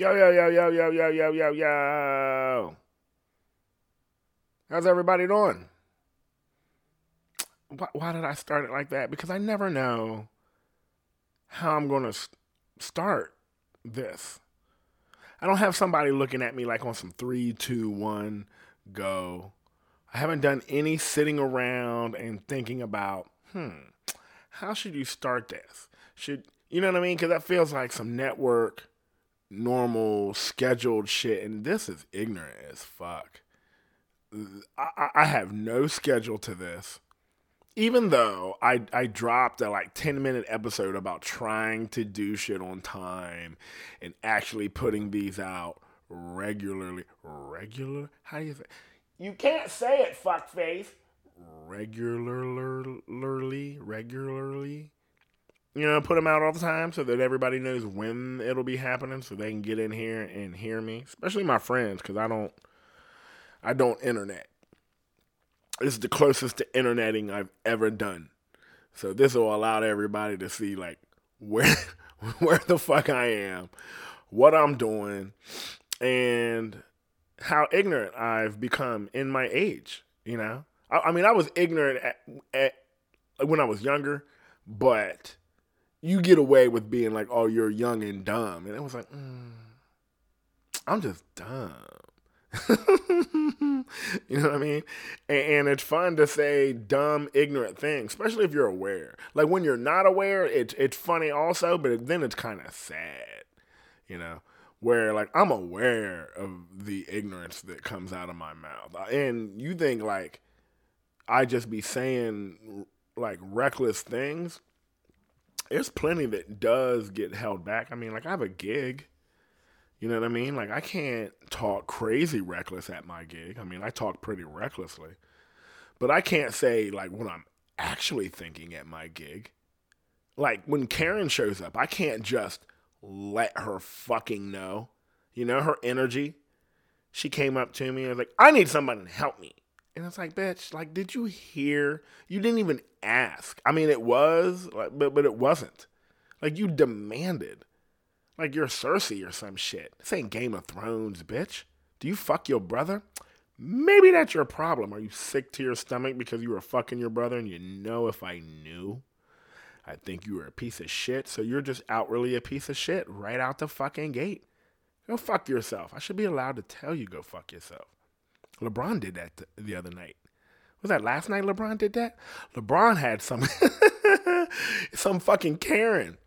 Yo, yo, yo, yo, yo, yo, yo, yo, yo. How's everybody doing? Why, why did I start it like that? Because I never know how I'm going to start this. I don't have somebody looking at me like on some three, two, one, go. I haven't done any sitting around and thinking about, hmm, how should you start this? Should you know what I mean? Because that feels like some network, normal, scheduled shit, and this is ignorant as fuck. I, I have no schedule to this. Even though I I dropped a like 10 minute episode about trying to do shit on time and actually putting these out regularly. Regular? How do you say? You can't say it, fuckface. Regularly, regularly. You know, put them out all the time so that everybody knows when it'll be happening, so they can get in here and hear me. Especially my friends, because I don't, I don't internet. This is the closest to interneting I've ever done. So this will allow everybody to see like where, where the fuck I am, what I'm doing, and how ignorant I've become in my age. You know, I, I mean, I was ignorant at, at when I was younger, but you get away with being like, "Oh, you're young and dumb," and it was like, mm, I'm just dumb. you know what I mean? And, and, it's fun to say dumb, ignorant things, especially if you're aware. Like when you're not aware, it's it's funny also, but then it's kind of sad, you know where like I'm aware of the ignorance that comes out of my mouth. And you think like I just be saying like reckless things. There's plenty that does get held back. I mean, like I have a gig. You know what I mean? Like I can't talk crazy reckless at my gig. I mean, I talk pretty recklessly. But I can't say like what I'm actually thinking at my gig. Like when Karen shows up, I can't just let her fucking know. You know, her energy. She came up to me and was like, I need somebody to help me. And it's like, bitch, like, did you hear? You didn't even ask. I mean, it was, like, but but it wasn't. Like you demanded. Like you're Cersei or some shit. This ain't Game of Thrones, bitch. Do you fuck your brother? Maybe that's your problem. Are you sick to your stomach because you were fucking your brother and you know if I knew? I think you were a piece of shit, so you're just outwardly a piece of shit right out the fucking gate. Go fuck yourself. I should be allowed to tell you go fuck yourself. LeBron did that the other night. Was that last night LeBron did that? LeBron had some some fucking Karen.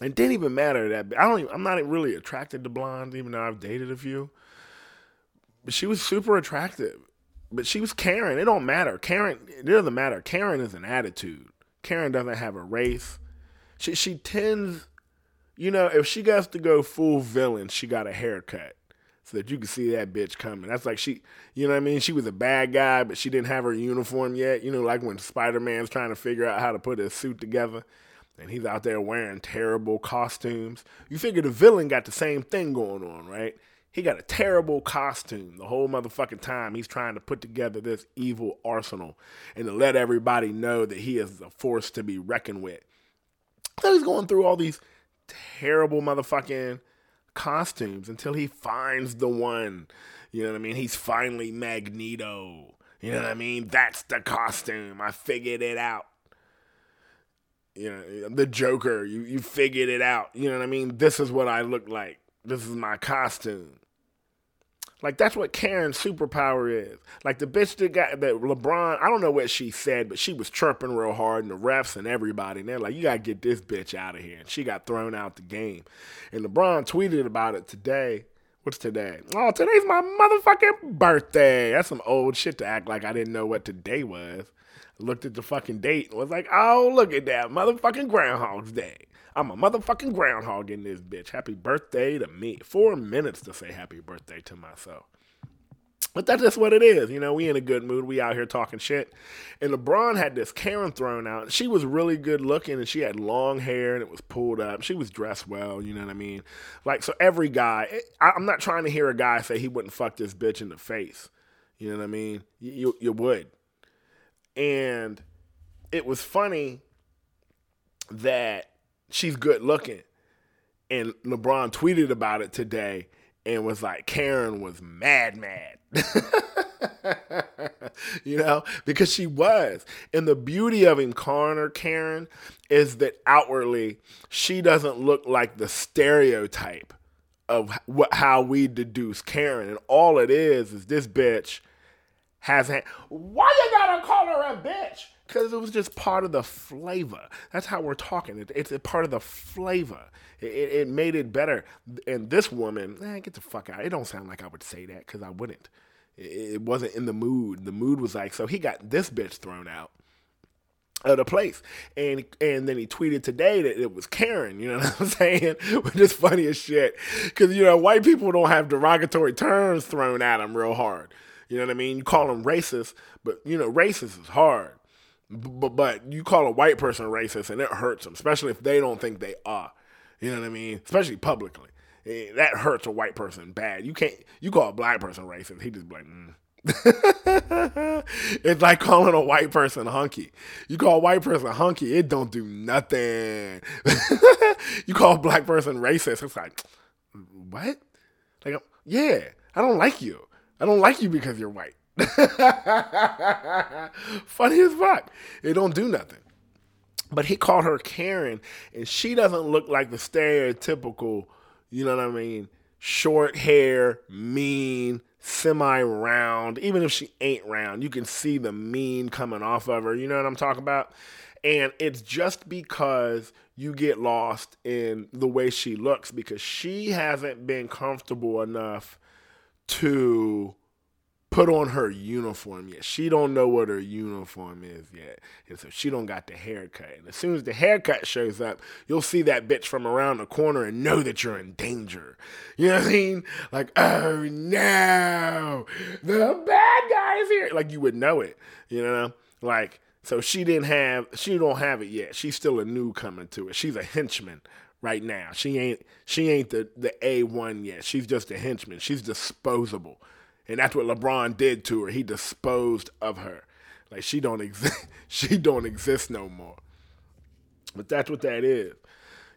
It didn't even matter that I don't even, I'm not really attracted to blondes even though I've dated a few. But she was super attractive. But she was Karen. It don't matter. Karen it doesn't matter. Karen is an attitude. Karen doesn't have a race. She she tends, you know, if she gets to go full villain, she got a haircut so that you can see that bitch coming. That's like she, you know what I mean? She was a bad guy, but she didn't have her uniform yet. You know, like when Spider Man's trying to figure out how to put his suit together and he's out there wearing terrible costumes. You figure the villain got the same thing going on, right? He got a terrible costume the whole motherfucking time. He's trying to put together this evil arsenal and to let everybody know that he is a force to be reckoned with. So he's going through all these terrible motherfucking costumes until he finds the one. You know what I mean? He's finally Magneto. You know what I mean? That's the costume. I figured it out. You know, the Joker, you, you figured it out. You know what I mean? This is what I look like. This is my costume. Like that's what Karen's superpower is. Like the bitch that got that LeBron, I don't know what she said, but she was chirping real hard and the refs and everybody. And they're like, you gotta get this bitch out of here. And she got thrown out the game. And LeBron tweeted about it today. What's today? Oh, today's my motherfucking birthday. That's some old shit to act like I didn't know what today was. Looked at the fucking date and was like, oh, look at that. Motherfucking Groundhog's Day. I'm a motherfucking groundhog in this bitch. Happy birthday to me. Four minutes to say happy birthday to myself. But that's just what it is. You know, we in a good mood. We out here talking shit. And LeBron had this Karen thrown out. She was really good looking and she had long hair and it was pulled up. She was dressed well, you know what I mean? Like, so every guy, I'm not trying to hear a guy say he wouldn't fuck this bitch in the face. You know what I mean? You, you, you would. And it was funny that she's good looking. And LeBron tweeted about it today and was like, Karen was mad, mad. you know, because she was. And the beauty of her Karen is that outwardly she doesn't look like the stereotype of what how we deduce Karen. And all it is is this bitch has had. Why you gotta call her a bitch? Because it was just part of the flavor. That's how we're talking. It, it's a part of the flavor. It, it, made it better. And this woman, eh, get the fuck out. It don't sound like I would say that because I wouldn't. It, it wasn't in the mood. The mood was like, so he got this bitch thrown out of the place. And and then he tweeted today that it was Karen, you know what I'm saying? Which is funny as shit. Cause you know, white people don't have derogatory terms thrown at them real hard. You know what I mean? You call them racist, but you know, racist is hard. But, but you call a white person racist and it hurts them, especially if they don't think they are. You know what I mean? Especially publicly. Eh, that hurts a white person bad. You can't, you call a black person racist, he just like, mm. it's like calling a white person hunky. You call a white person hunky, it don't do nothing. you call a black person racist, it's like, what? Like, yeah, I don't like you. I don't like you because you're white. Funny as fuck. It don't do nothing. But he called her Karen, and she doesn't look like the stereotypical, you know what I mean, short hair, mean, semi round. Even if she ain't round, you can see the mean coming off of her. You know what I'm talking about? And it's just because you get lost in the way she looks because she hasn't been comfortable enough to put on her uniform yet. She don't know what her uniform is yet. And so she don't got the haircut. And as soon as the haircut shows up, you'll see that bitch from around the corner and know that you're in danger. You know what I mean? Like, oh no, the bad guy is here. Like you would know it, you know? Like, so she didn't have, she don't have it yet. She's still a newcomer to it. She's a henchman right now. She ain't, she ain't the, the A1 yet. She's just a henchman. She's disposable. And that's what LeBron did to her. He disposed of her. Like she don't exist she don't exist no more. But that's what that is.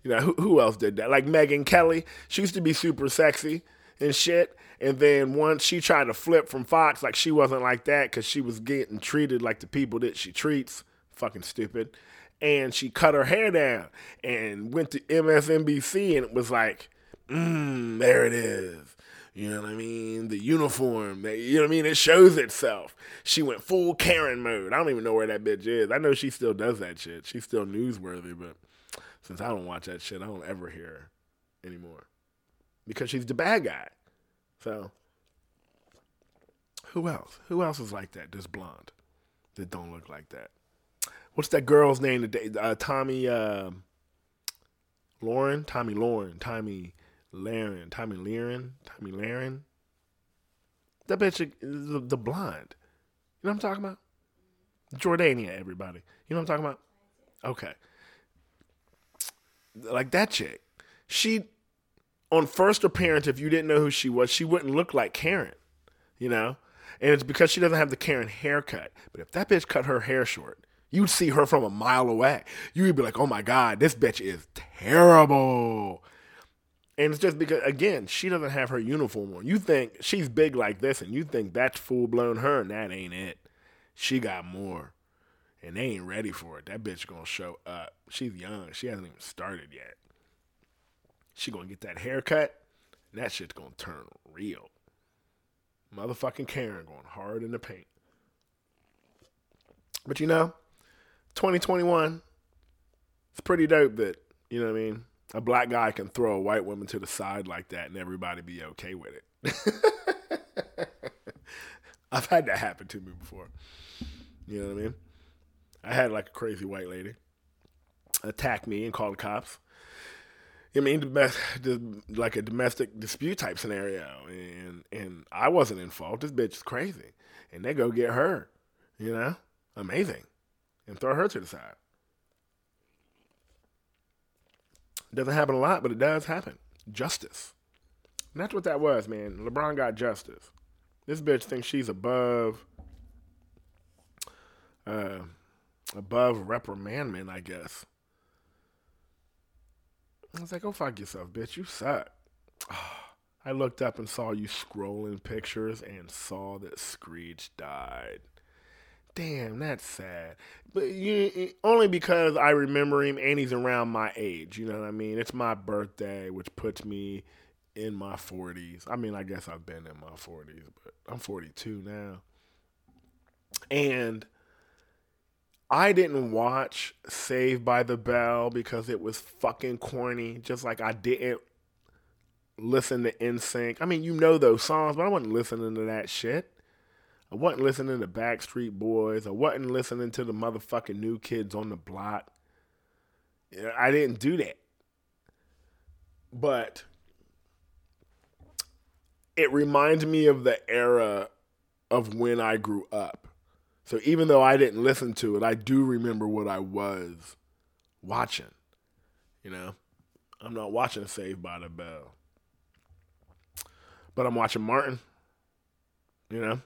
You know, who, who else did that? Like Megyn Kelly. She used to be super sexy and shit. And then once she tried to flip from Fox, like she wasn't like that because she was getting treated like the people that she treats. Fucking stupid. And she cut her hair down and went to MSNBC and it was like, mmm, there it is. You know what I mean? The uniform, you know what I mean? It shows itself. She went full Karen mode. I don't even know where that bitch is. I know she still does that shit. She's still newsworthy, but since I don't watch that shit, I don't ever hear her anymore. Because she's the bad guy. So, who else? Who else is like that? This blonde that don't look like that. What's that girl's name today? Uh, Tommy uh, Lauren? Tomi Lahren. Tomi Lahren, Tomi Lahren, Tomi Lahren. That bitch the, the blonde. You know what I'm talking about? Jordania, everybody. You know what I'm talking about? Okay. Like that chick. She, on first appearance, if you didn't know who she was, she wouldn't look like Karen. You know? And it's because she doesn't have the Karen haircut. But if that bitch cut her hair short, you'd see her from a mile away. You'd be like, oh my God, this bitch is terrible. And it's just because, again, she doesn't have her uniform on. You think she's big like this, and you think that's full blown her, and that ain't it. She got more, and they ain't ready for it. That bitch gonna show up. She's young. She hasn't even started yet. She gonna get that haircut, and that shit's gonna turn real. Motherfucking Karen going hard in the paint. But you know, 2021, it's pretty dope that, you know what I mean? A black guy can throw a white woman to the side like that and everybody be okay with it. I've had that happen to me before. You know what I mean? I had like a crazy white lady attack me and call the cops. I mean, like a domestic dispute type scenario, and and I wasn't in fault. This bitch is crazy, and they go get her. You know, amazing, and throw her to the side. It doesn't happen a lot, but it does happen. Justice. And that's what that was, man. LeBron got justice. This bitch thinks she's above uh above reprimandment, I guess. I was like, "Go fuck yourself, bitch. You suck." I looked up and saw you scrolling pictures and saw that Screech died. Damn, that's sad. But you, only because I remember him and he's around my age. You know what I mean? It's my birthday, which puts me in my 40s. I mean, I guess I've been in my 40s, but I'm 42 now. And I didn't watch Saved by the Bell because it was fucking corny, just like I didn't listen to NSYNC. I mean, you know those songs, but I wasn't listening to that shit. I wasn't listening to Backstreet Boys. I wasn't listening to the motherfucking new kids on the block. I didn't do that. But it reminds me of the era of when I grew up. So even though I didn't listen to it, I do remember what I was watching. You know, I'm not watching Saved by the Bell, but I'm watching Martin. You know,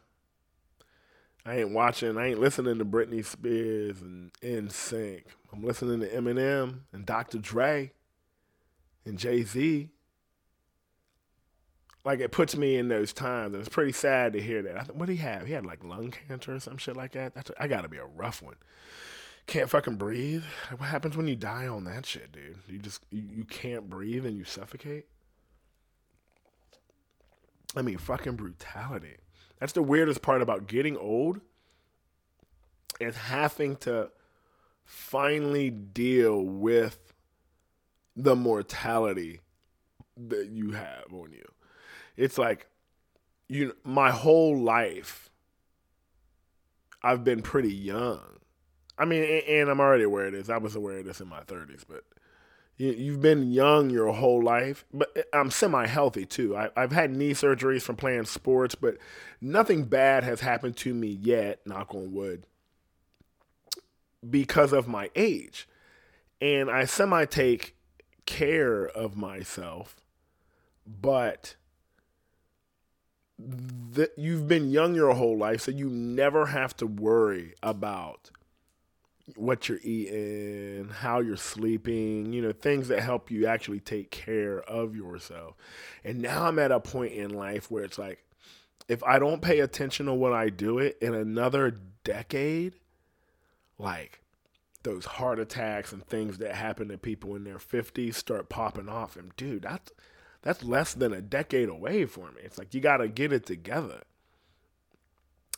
I ain't watching, I ain't listening to Britney Spears and NSYNC. I'm listening to Eminem and Dr. Dre and Jay Z like it puts me in those times, and it's pretty sad to hear that. I th- what did he have? He had like lung cancer or some shit like that. That's I got to be a rough one. Can't fucking breathe. What happens when you die on that shit, dude? You just you, you can't breathe and you suffocate. I mean, fucking brutality. That's the weirdest part about getting old. Is having to finally deal with the mortality that you have on you it's like you my whole life I've been pretty young. I mean, and I'm already aware of this. I was aware of this in my 30s, but you've been young your whole life. But eh, I'm semi-healthy too. I, have had knee surgeries from playing sports, but nothing bad has happened to me yet. Knock on wood. Because of my age, and I semi take care of myself, but that you've been young your whole life, so you never have to worry about what you're eating, how you're sleeping, you know, things that help you actually take care of yourself. And now I'm at a point in life where it's like, if I don't pay attention to what I do it in another decade, like those heart attacks and things that happen to people in their 50s start popping off. And dude, that's that's less than a decade away for me. It's like you got to get it together.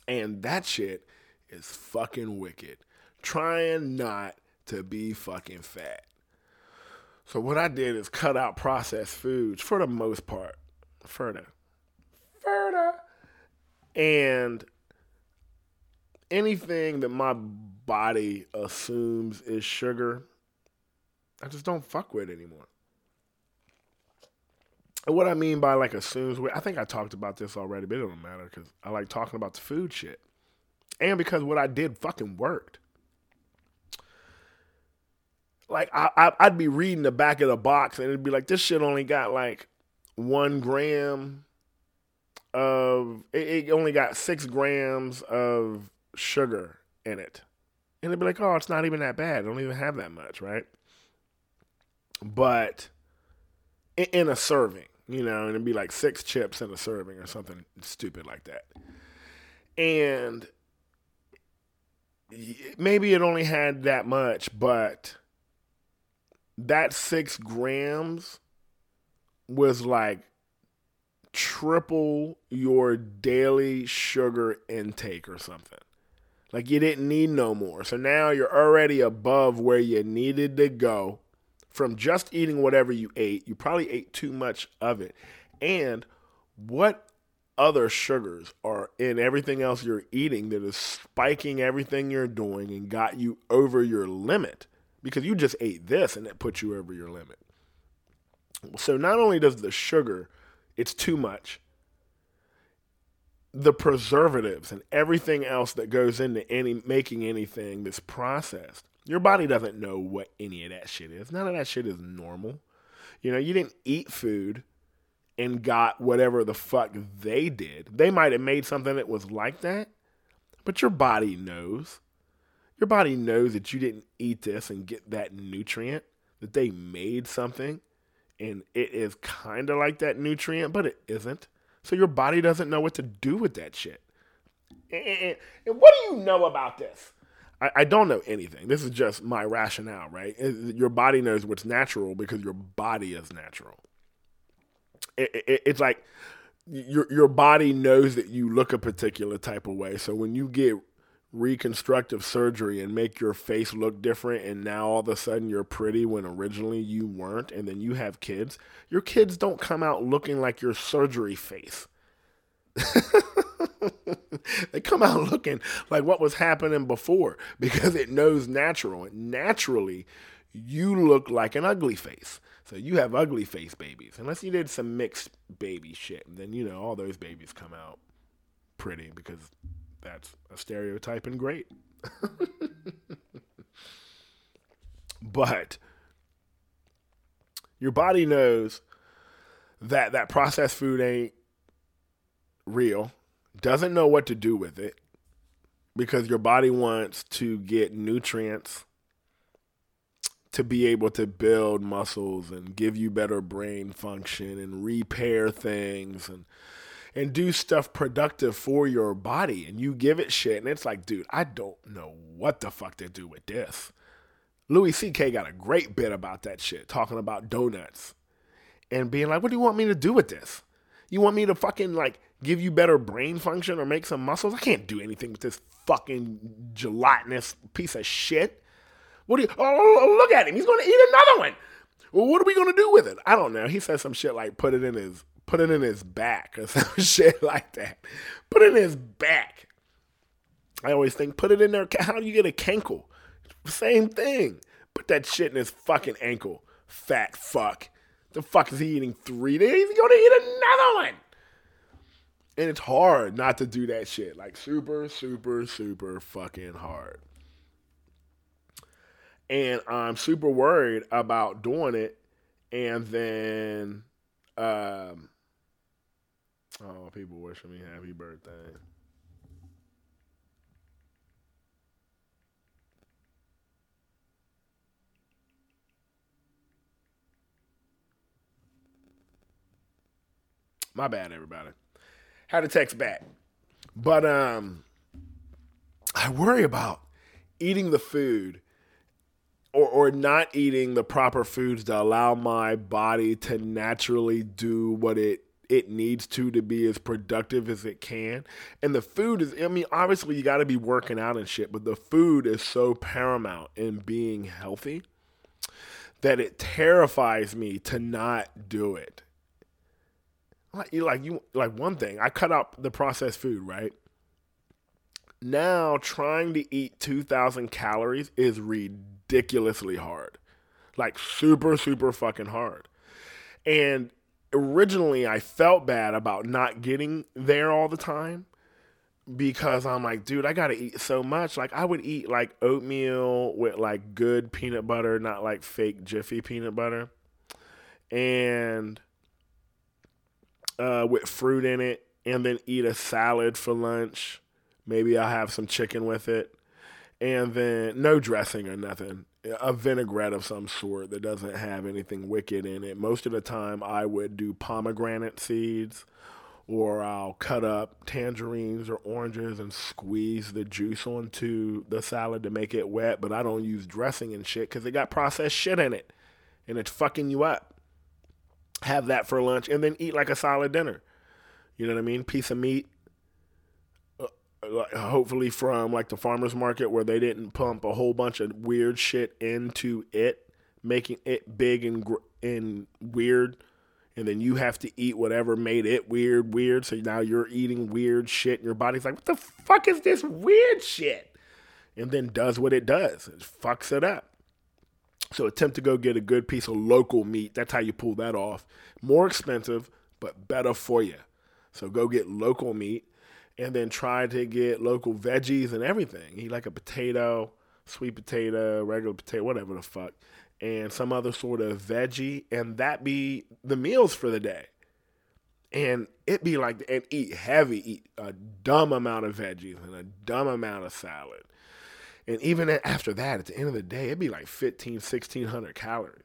And that shit is fucking wicked. Trying not to be fucking fat. So what I did is cut out processed foods for the most part. Further. Further. And anything that my body assumes is sugar, I just don't fuck with anymore what I mean by like assumes, I think I talked about this already, but it don't matter because I like talking about the food shit, and because what I did fucking worked. Like I, I would be reading the back of the box and it'd be like this shit only got like one gram of it, it only got six grams of sugar in it, and it'd be like, oh, it's not even that bad. It don't even have that much, right? But in a serving you know, and it'd be like six chips in a serving or something stupid like that. And maybe it only had that much, but that six grams was like triple your daily sugar intake or something. Like you didn't need no more. So now you're already above where you needed to go from just eating whatever you ate, you probably ate too much of it. And what other sugars are in everything else you're eating that is spiking everything you're doing and got you over your limit? Because you just ate this and it put you over your limit. So not only does the sugar, it's too much, the preservatives and everything else that goes into any making anything that's processed your body doesn't know what any of that shit is. None of that shit is normal. You know, you didn't eat food and got whatever the fuck they did. They might have made something that was like that, but your body knows. Your body knows that you didn't eat this and get that nutrient, that they made something And it is kind of like that nutrient, but it isn't. So your body doesn't know what to do with that shit. And, what do you know about this? I, don't know anything. This is just my rationale, right? Your body knows what's natural because your body is natural. It, it, it's like your your body knows that you look a particular type of way. So when you get reconstructive surgery and make your face look different and now all of a sudden you're pretty when originally you weren't and then you have kids, your kids don't come out looking like your surgery face. they come out looking like what was happening before because it knows natural. And naturally, you look like an ugly face. So you have ugly face babies. Unless you did some mixed baby shit. And then, you know, all those babies come out pretty because that's a stereotype and great. but your body knows that that processed food ain't real, doesn't know what to do with it because your body wants to get nutrients to be able to build muscles and give you better brain function and repair things and and do stuff productive for your body and you give it shit and it's like dude i don't know what the fuck to do with this louis ck got a great bit about that shit talking about donuts and being like what do you want me to do with this you want me to fucking like give you better brain function or make some muscles i can't do anything with this fucking gelatinous piece of shit what do you? Oh, oh, oh, look at him. He's to eat another one. Well, what are we going to do with it? I don't know. He said some shit like put it in his put it in his back or some shit like that. Put it in his back. I always think put it in there. How do you get a cankle? Same thing. Put that shit in his fucking ankle. Fat fuck. The fuck is he eating three days? He's gonna eat another one. And it's hard not to do that shit. Like super, super, super fucking hard and I'm super worried about doing it, and then, um, oh, people wishing me happy birthday. My bad, everybody. Had to text back, but um, I worry about eating the food or, or not eating the proper foods to allow my body to naturally do what it it needs to to be as productive as it can. And the food is, I mean, obviously you got to be working out and shit, but the food is so paramount in being healthy that it terrifies me to not do it. Like you, like you, like one thing, I cut out the processed food, right? Now trying to eat 2,000 calories is ridiculously hard. Like super, super fucking hard. And originally I felt bad about not getting there all the time because I'm like, dude, I gotta eat so much. Like I would eat like oatmeal with like good peanut butter, not like fake Jiffy peanut butter. And uh, with fruit in it, and then eat a salad for lunch. Maybe I'll have some chicken with it and then no dressing or nothing. A vinaigrette of some sort that doesn't have anything wicked in it. Most of the time, I would do pomegranate seeds, or I'll cut up tangerines or oranges and squeeze the juice onto the salad to make it wet. But I don't use dressing and shit because it got processed shit in it, and it's fucking you up. Have that for lunch, and then eat like a solid dinner. You know what I mean? Piece of meat, hopefully from like the farmers market where they didn't pump a whole bunch of weird shit into it, making it big and and weird, and then you have to eat whatever made it weird, weird. So now you're eating weird shit, and your body's like, "What the fuck is this weird shit?" And then does what it does, it fucks it up. So attempt to go get a good piece of local meat. That's how you pull that off. More expensive, but better for you. So go get local meat and then try to get local veggies and everything. Eat like a potato, sweet potato, regular potato, whatever the fuck, and some other sort of veggie, and that be the meals for the day. And it be like, and eat heavy, eat a dumb amount of veggies and a dumb amount of salad. And even after that, at the end of the day, it'd be like 15, 1600 calories.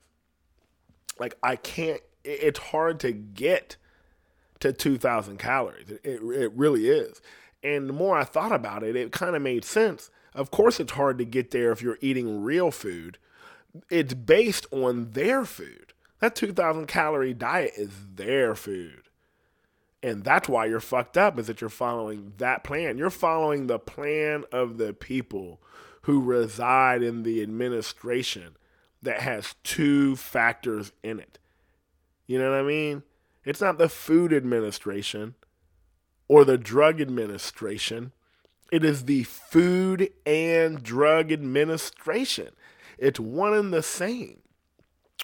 like I can't. It's hard to get to 2,000 calories. It, it, really is. And the more I thought about it, it kind of made sense. Of course, it's hard to get there if you're eating real food. It's based on their food. That 2,000 calorie diet is their food. And that's why you're fucked up, is that you're following that plan. You're following the plan of the people who reside in the administration that has two factors in it. You know what I mean? It's not the food administration or the drug administration. It is the Food and Drug Administration. It's one and the same.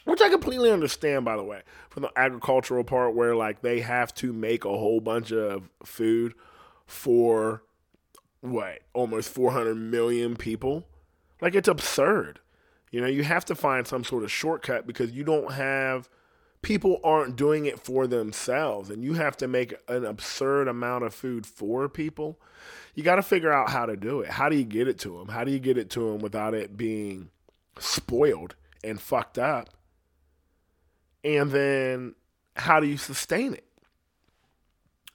Which I completely understand, by the way, from the agricultural part where like they have to make a whole bunch of food for what, almost 400 million people. Like it's absurd. You know, you have to find some sort of shortcut because you don't have people aren't doing it for themselves and you have to make an absurd amount of food for people you got to figure out how to do it. How do you get it to them how do you get it to them without it being spoiled and fucked up? And then how do you sustain it?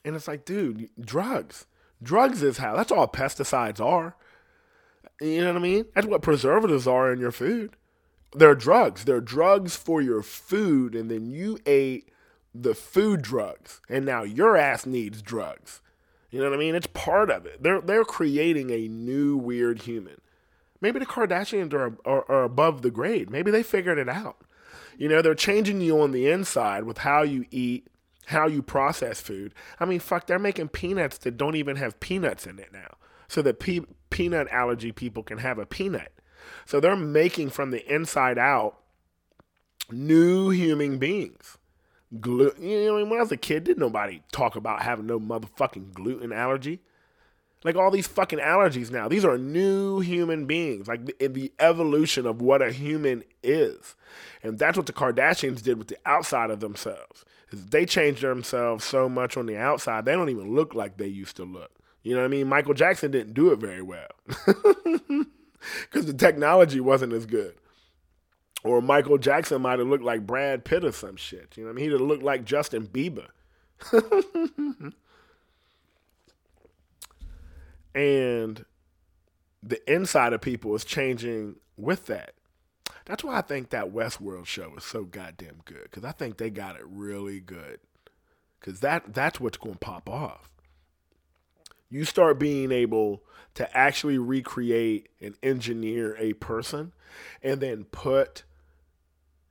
And it's like dude drugs. Drugs is how that's all pesticides are. You know what i mean? That's what preservatives are in your food they're drugs. They're drugs for your food, and then you ate the food drugs, and now your ass needs drugs. You know what I mean? It's part of it. They're they're creating a new weird human. Maybe the Kardashians are, are, are above the grade. Maybe they figured it out. You know, they're changing you on the inside with how you eat, how you process food. I mean, fuck, they're making peanuts that don't even have peanuts in it now, so that pe- peanut allergy people can have a peanut. So they're making from the inside out new human beings. Glu- you know, when I was a kid, didn't nobody talk about having no motherfucking gluten allergy? Like all these fucking allergies now. These are new human beings, like the, the evolution of what a human is. And that's what the Kardashians did with the outside of themselves. Is they changed themselves so much on the outside, they don't even look like they used to look. You know what I mean? Michael Jackson didn't do it very well. because the technology wasn't as good. Or Michael Jackson might have looked like Brad Pitt or some shit. You know what I mean? He'd have looked like Justin Bieber. and the inside of people is changing with that. That's why I think that Westworld show is so goddamn good because I think they got it really good. Because that that's what's going to pop off. You start being able to actually recreate and engineer a person and then put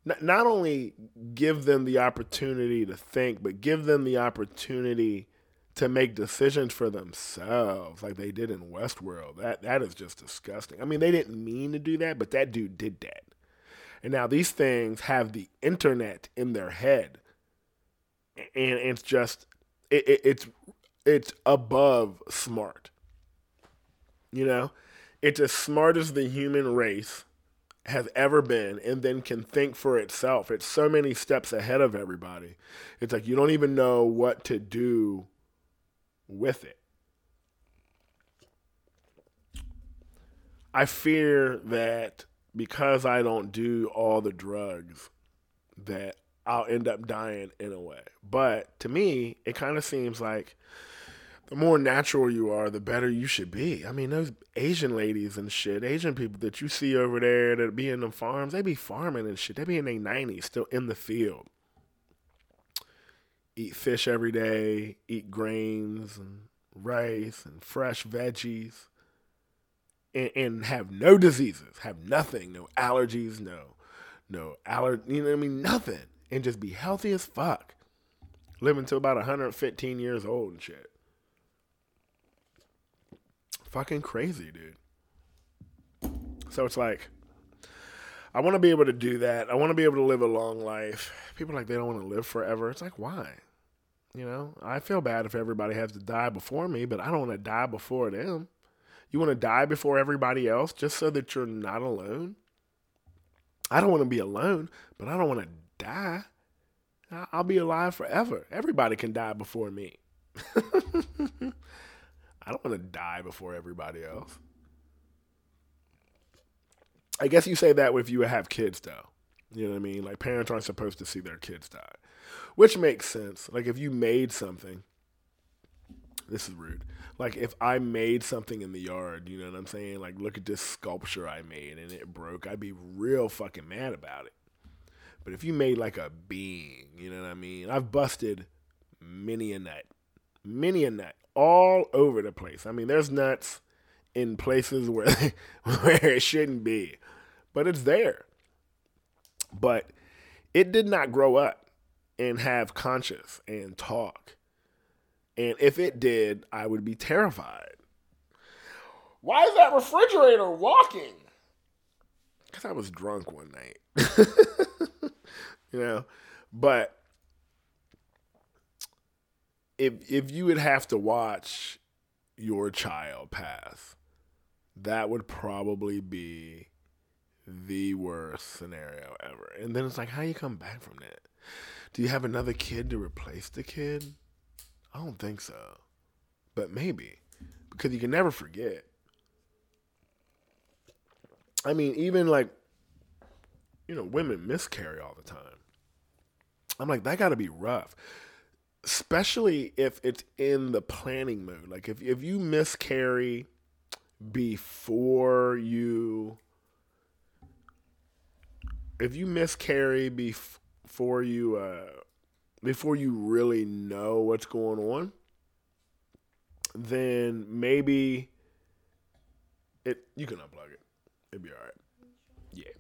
not only give them the opportunity to think, but give them the opportunity to make decisions for themselves, like they did in Westworld. That that is just disgusting. I mean, they didn't mean to do that, but that dude did that. And now these things have the internet in their head, and it's just it, it, it's it's above smart. You know, it's as smart as the human race has ever been and then can think for itself. It's so many steps ahead of everybody. It's like you don't even know what to do with it. I fear that because I don't do all the drugs that I'll end up dying in a way. But to me, it kind of seems like the more natural you are, the better you should be. I mean, those Asian ladies and shit, Asian people that you see over there that be in the farms, they be farming and shit. They be in their 90s, still in the field. Eat fish every day, eat grains and rice and fresh veggies, and, and have no diseases, have nothing, no allergies, no, no aller, you know what I mean, nothing, and just be healthy as fuck. Living to about 115 years old and shit fucking crazy, dude. So it's like, I want to be able to do that. I want to be able to live a long life. People like they don't want to live forever. It's like, why? You know, I feel bad if everybody has to die before me, but I don't want to die before them. You want to die before everybody else just so that you're not alone? I don't want to be alone, but I don't want to die. I'll be alive forever. Everybody can die before me. I don't want to die before everybody else. I guess you say that if you have kids, though. You know what I mean? Like parents aren't supposed to see their kids die, which makes sense. Like if you made something, this is rude. Like if I made something in the yard, you know what I'm saying? Like look at this sculpture I made and it broke, I'd be real fucking mad about it. But if you made like a being, you know what I mean? I've busted many a nut, many a nut, all over the place. I mean, there's nuts in places where where it shouldn't be, but it's there. But it did not grow up and have conscience and talk. And if it did, I would be terrified. Why is that refrigerator walking? Because I was drunk one night. you know, but if if you would have to watch your child pass, that would probably be the worst scenario ever. And then it's like, how you come back from that? Do you have another kid to replace the kid? I don't think so. But maybe. Because you can never forget. I mean, even like, you know, women miscarry all the time. I'm like, that got to be rough. Especially if it's in the planning mode. Like, if, if you miscarry before you if you miscarry before you uh, before you really know what's going on, then maybe it you can unplug it. It'd be all right. Yeah.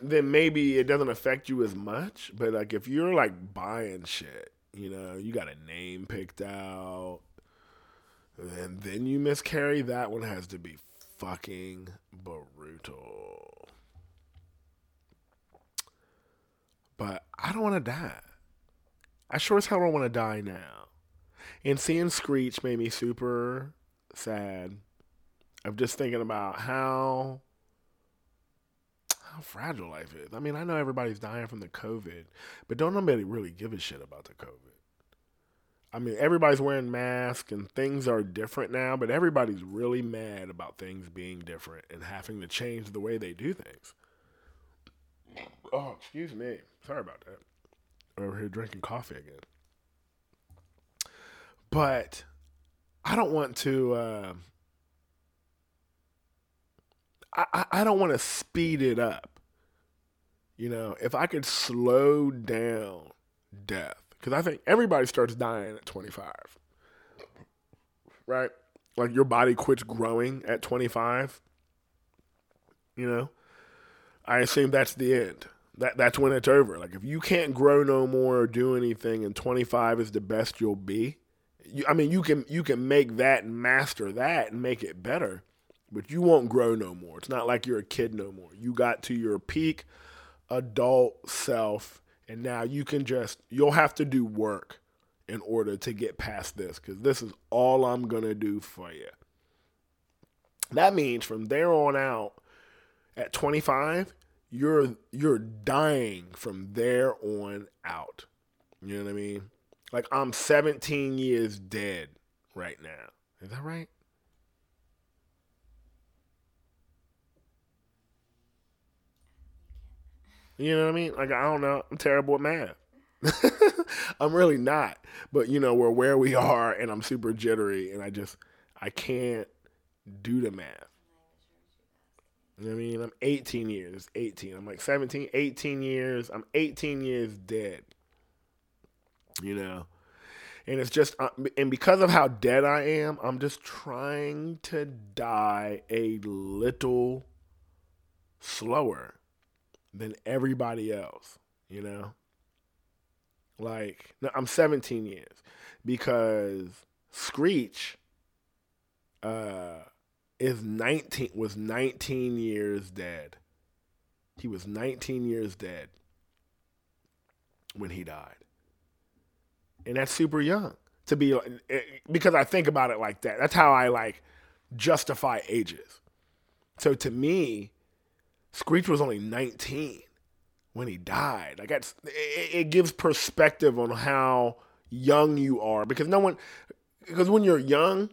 Then maybe it doesn't affect you as much, but like if you're like buying shit, you know, you got a name picked out, and then you miscarry, that one has to be fucking brutal. But I don't want to die. I sure as hell don't want to die now. And seeing Screech made me super sad. I'm just thinking about how how fragile life is. I mean, I know everybody's dying from the COVID, but don't nobody really give a shit about the COVID. I mean, everybody's wearing masks and things are different now, but everybody's really mad about things being different and having to change the way they do things. Oh, excuse me. Sorry about that. Over here drinking coffee again. But I don't want to. Uh, I, I don't want to speed it up. You know, if I could slow down death because I think everybody starts dying at 25. Right? Like your body quits growing at 25. You know? I assume that's the end. That that's when it's over. Like if you can't grow no more or do anything and 25 is the best you'll be. You, I mean, you can you can make that and master that and make it better, but you won't grow no more. It's not like you're a kid no more. You got to your peak adult self and now you can just, you'll have to do work in order to get past this because this is all I'm going to do for you. That means from there on out, at 25, you're you're dying from there on out. You know what I mean? Like I'm 17 years dead right now. Is that right? You know what I mean? Like I don't know. I'm terrible at math. I'm really not. But you know, we're where we are and I'm super jittery and I just I can't do the math. You know what I mean? I'm 18 years, 18. I'm like 17, 18 years. I'm 18 years dead. You know? And it's just, uh, and because of how dead I am, I'm just trying to die a little slower than everybody else, you know? Like, no, I'm 17 years because Screech uh, is 19 was 19 years dead. He was 19 years dead when he died. And that's super young to be eh, because I think about it like that. That's how I like justify ages. So to me, Screech was only 19 when he died. Like that's it, it gives perspective on how young you are because no one because when you're young,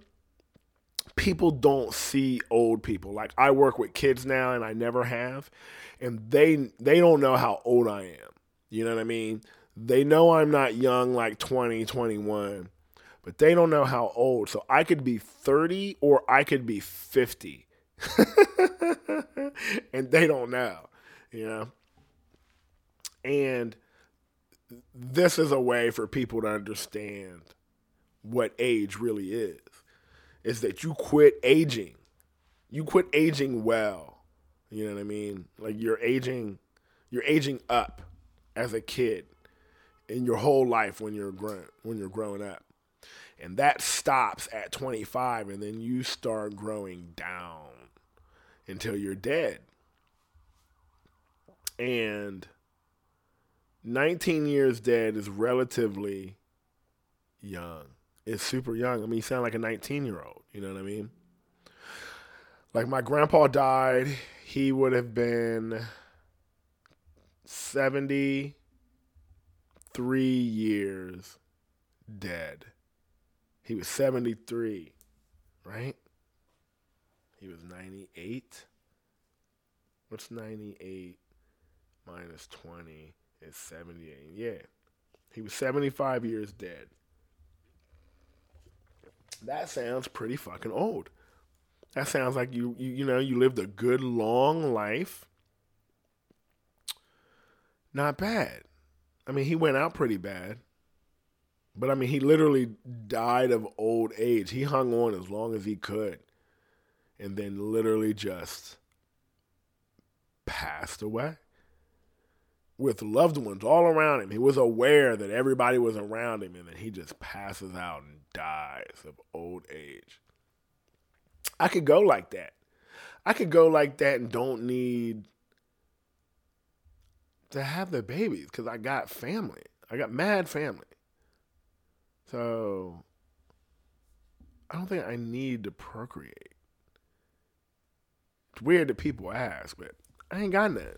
people don't see old people. Like I work with kids now and I never have, and they they don't know how old I am. You know what I mean? They know I'm not young like 20, 21, but they don't know how old. So I could be 30 or I could be 50. and they don't know, you know? And this is a way for people to understand what age really is is that you quit aging. You quit aging well. You know what I mean? Like you're aging you're aging up as a kid in your whole life when you're grown when you're growing up. And that stops at 25 and then you start growing down until you're dead. And 19 years dead is relatively young It's super young. I mean, you sound like a 19 year old. You know what I mean? Like my grandpa died, he would have been 73 years dead. He was 73, right? He was 98. What's 98 minus 20 is 78. Yeah. He was 75 years dead. That sounds pretty fucking old. That sounds like you, you you know you lived a good long life. Not bad. I mean, he went out pretty bad. But I mean, he literally died of old age. He hung on as long as he could and then literally just passed away with loved ones all around him. He was aware that everybody was around him and then he just passes out and dies of old age. I could go like that. I could go like that and don't need to have the babies because I got family. I got mad family. So I don't think I need to procreate. Weird that people ask, but I ain't got none.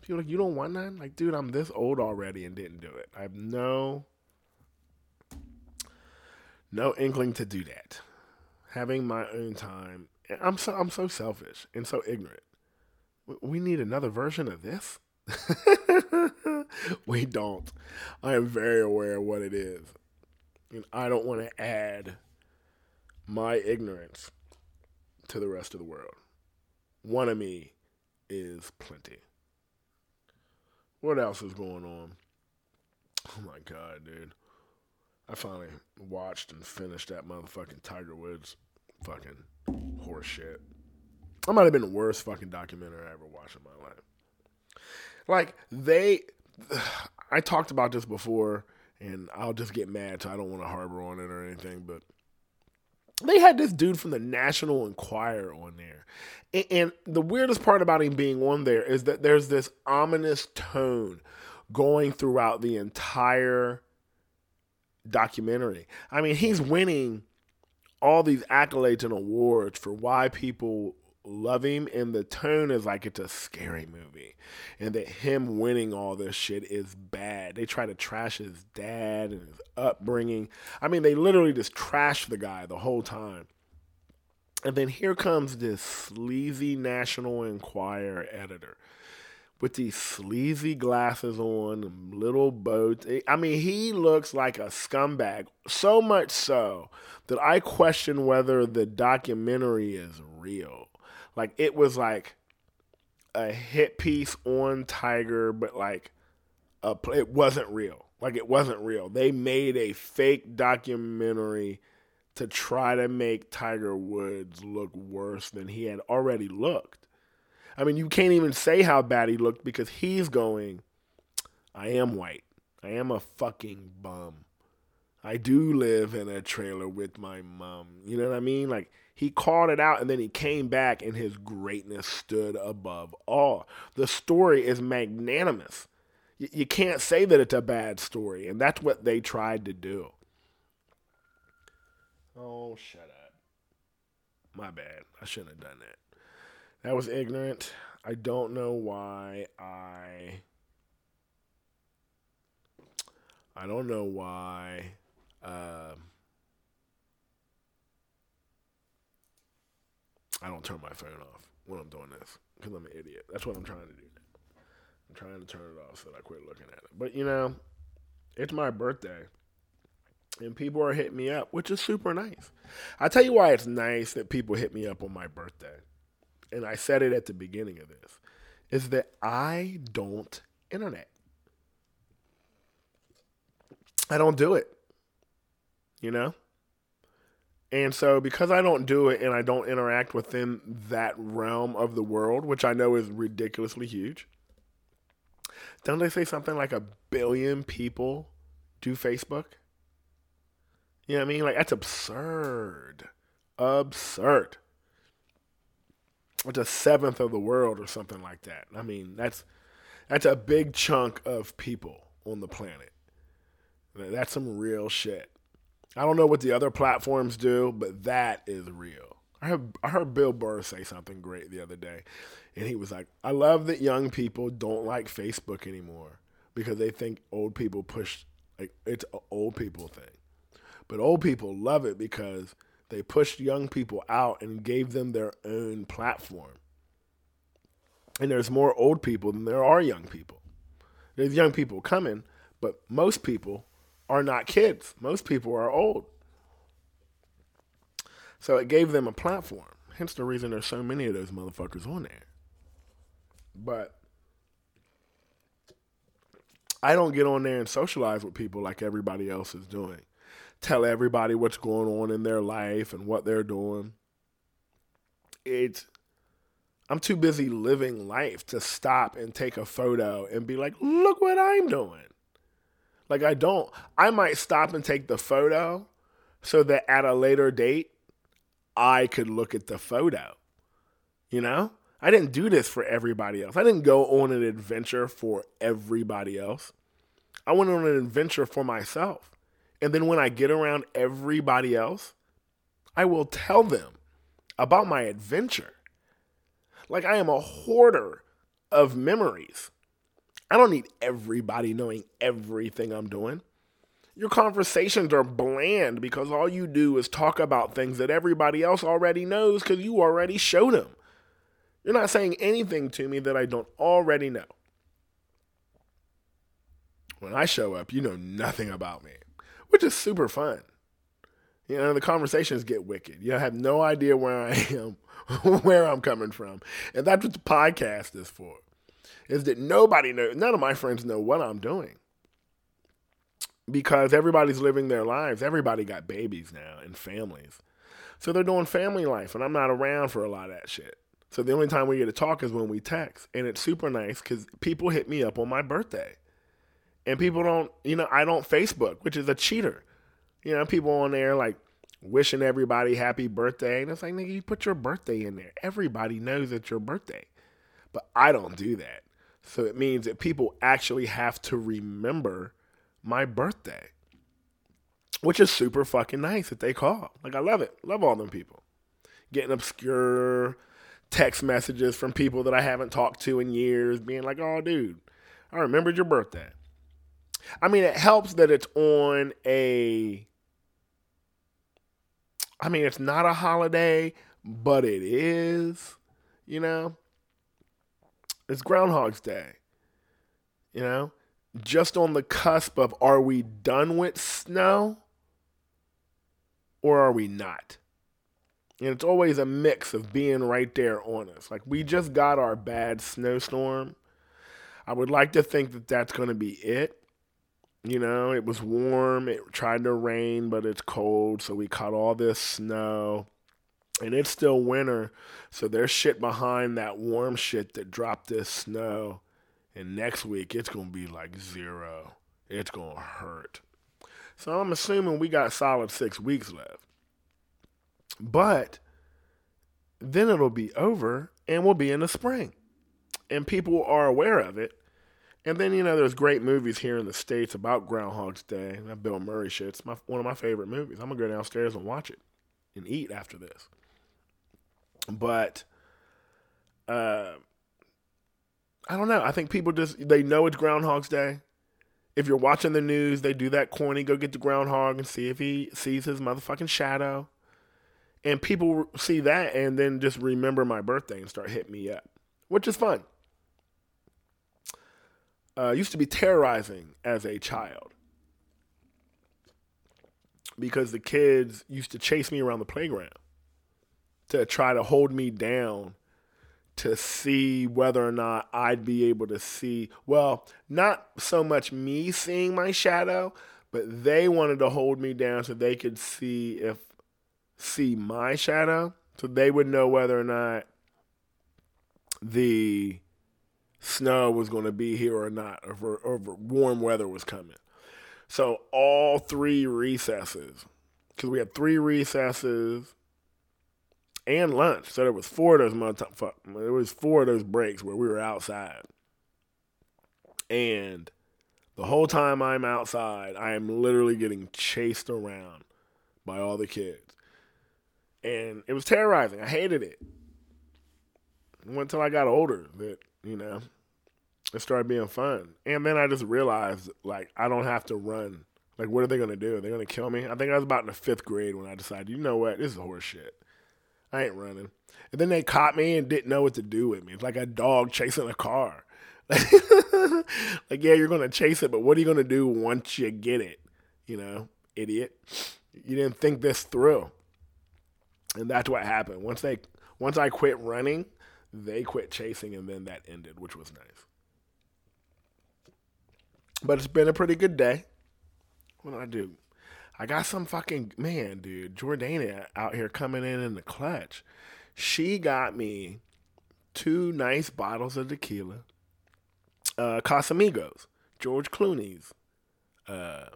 People like, you don't want none? Like, dude, I'm this old already and didn't do it. I have no no inkling to do that. Having my own time. I'm so I'm so selfish and so ignorant. We need another version of this. we don't. I am very aware of what it is. And I don't want to add my ignorance to the rest of the world. One of me is plenty. What else is going on? Oh my god, dude. I finally watched and finished that motherfucking Tiger Woods fucking horse shit. That might have been the worst fucking documentary I ever watched in my life. Like they, I talked about this before, and I'll just get mad, so I don't want to harbor on it or anything. But they had this dude from the National Enquirer on there, and, and the weirdest part about him being on there is that there's this ominous tone going throughout the entire documentary. I mean, he's winning all these accolades and awards for why people him and the tone is like it's a scary movie and that him winning all this shit is bad they try to trash his dad and his upbringing i mean they literally just trash the guy the whole time and then here comes this sleazy national enquirer editor with these sleazy glasses on, little boats. I mean, he looks like a scumbag. So much so that I question whether the documentary is real. Like, it was like a hit piece on Tiger, but like a, it wasn't real. Like, it wasn't real. They made a fake documentary to try to make Tiger Woods look worse than he had already looked. I mean, you can't even say how bad he looked because he's going, I am white. I am a fucking bum. I do live in a trailer with my mom. You know what I mean? Like, he called it out and then he came back and his greatness stood above all. The story is magnanimous. Y- you can't say that it's a bad story, and that's what they tried to do. Oh, shut up. My bad. I shouldn't have done that. That was ignorant. I don't know why I. I don't know why. Uh, I don't turn my phone off when I'm doing this because I'm an idiot. That's what I'm trying to do. I'm trying to turn it off so that I quit looking at it. But you know, it's my birthday. And people are hitting me up, which is super nice. I tell you why it's nice that people hit me up on my birthday. And I said it at the beginning of this is that I don't internet. I don't do it. You know? And so, because I don't do it and I don't interact within that realm of the world, which I know is ridiculously huge, don't they say something like a billion people do Facebook? You know what I mean? Like, that's absurd. Absurd. It's a seventh of the world or something like that. I mean, that's that's a big chunk of people on the planet. That's some real shit. I don't know what the other platforms do, but that is real. I heard, I heard Bill Burr say something great the other day, and he was like, "I love that young people don't like Facebook anymore because they think old people push like it's an old people thing, but old people love it because they pushed young people out and gave them their own platform. And there's more old people than there are young people. There's young people coming, but most people are not kids. Most people are old. So it gave them a platform. Hence the reason there's so many of those motherfuckers on there. But I don't get on there and socialize with people like everybody else is doing. Tell everybody what's going on in their life and what they're doing. It's I'm too busy living life to stop and take a photo and be like, look what I'm doing. Like I don't. I might stop and take the photo so that at a later date I could look at the photo. You know? I didn't do this for everybody else. I didn't go on an adventure for everybody else. I went on an adventure for myself. And then when I get around everybody else, I will tell them about my adventure. Like I am a hoarder of memories. I don't need everybody knowing everything I'm doing. Your conversations are bland because all you do is talk about things that everybody else already knows because you already showed them. You're not saying anything to me that I don't already know. When I show up, you know nothing about me, which is super fun. You know, the conversations get wicked. You have no idea where I am, where I'm coming from. And that's what the podcast is for is that nobody knows, none of my friends know what I'm doing. Because everybody's living their lives. Everybody got babies now and families. So they're doing family life, and I'm not around for a lot of that shit. So the only time we get to talk is when we text. And it's super nice because people hit me up on my birthday. And people don't, you know, I don't Facebook, which is a cheater. You know, people on there like wishing everybody happy birthday. And it's like, nigga, you put your birthday in there. Everybody knows it's your birthday. But I don't do that. So it means that people actually have to remember my birthday, which is super fucking nice that they call. Like, I love it. Love all them people. Getting obscure text messages from people that I haven't talked to in years, being like, oh, dude, I remembered your birthday. I mean, it helps that it's on a. I mean, it's not a holiday, but it is, you know? It's Groundhog's Day. You know, just on the cusp of are we done with snow or are we not? And it's always a mix of being right there on us. Like we just got our bad snowstorm. I would like to think that that's going to be it. You know, it was warm, it tried to rain, but it's cold, so we caught all this snow and it's still winter, so there's shit behind that warm shit that dropped this snow. And next week it's gonna be like zero. It's gonna hurt. So I'm assuming we got solid six weeks left. But then it'll be over and we'll be in the spring. And people are aware of it. And then, you know, there's great movies here in the States about Groundhog's Day. That Bill Murray shit. It's my, one of my favorite movies. I'm going to go downstairs and watch it and eat after this. But uh, I don't know. I think people just they know it's Groundhog's Day. If you're watching the news, they do that corny go get the groundhog and see if he sees his motherfucking shadow. And people see that and then just remember my birthday and start hitting me up, which is fun. Uh, used to be terrorizing as a child because the kids used to chase me around the playground to try to hold me down to see whether or not I'd be able to see. Well, not so much me seeing my shadow, but they wanted to hold me down so they could see if see my shadow, so they would know whether or not the snow was going to be here or not, or, or, warm weather was coming. So all three recesses, because we had three recesses and lunch. So there was four of those months. There was four of those breaks where we were outside, and the whole time I'm outside, I am literally getting chased around by all the kids, and it was terrorizing. I hated it. it until I got older that you know it started being fun, and then I just realized like I don't have to run. Like, what are they gonna do? They're gonna kill me. I think I was about in the fifth grade when I decided, you know what, this is horseshit. I ain't running. And then they caught me and didn't know what to do with me. It's like a dog chasing a car. like, yeah, you're gonna chase it, but what are you gonna do once you get it? You know, idiot. You didn't think this through. And that's what happened. Once they once I quit running, they quit chasing and then that ended, which was nice. But it's been a pretty good day. What did I do? I got some fucking man, dude. Jordana out here coming in in the clutch. She got me two nice bottles of tequila. Uh, Casamigos, George Clooney's uh,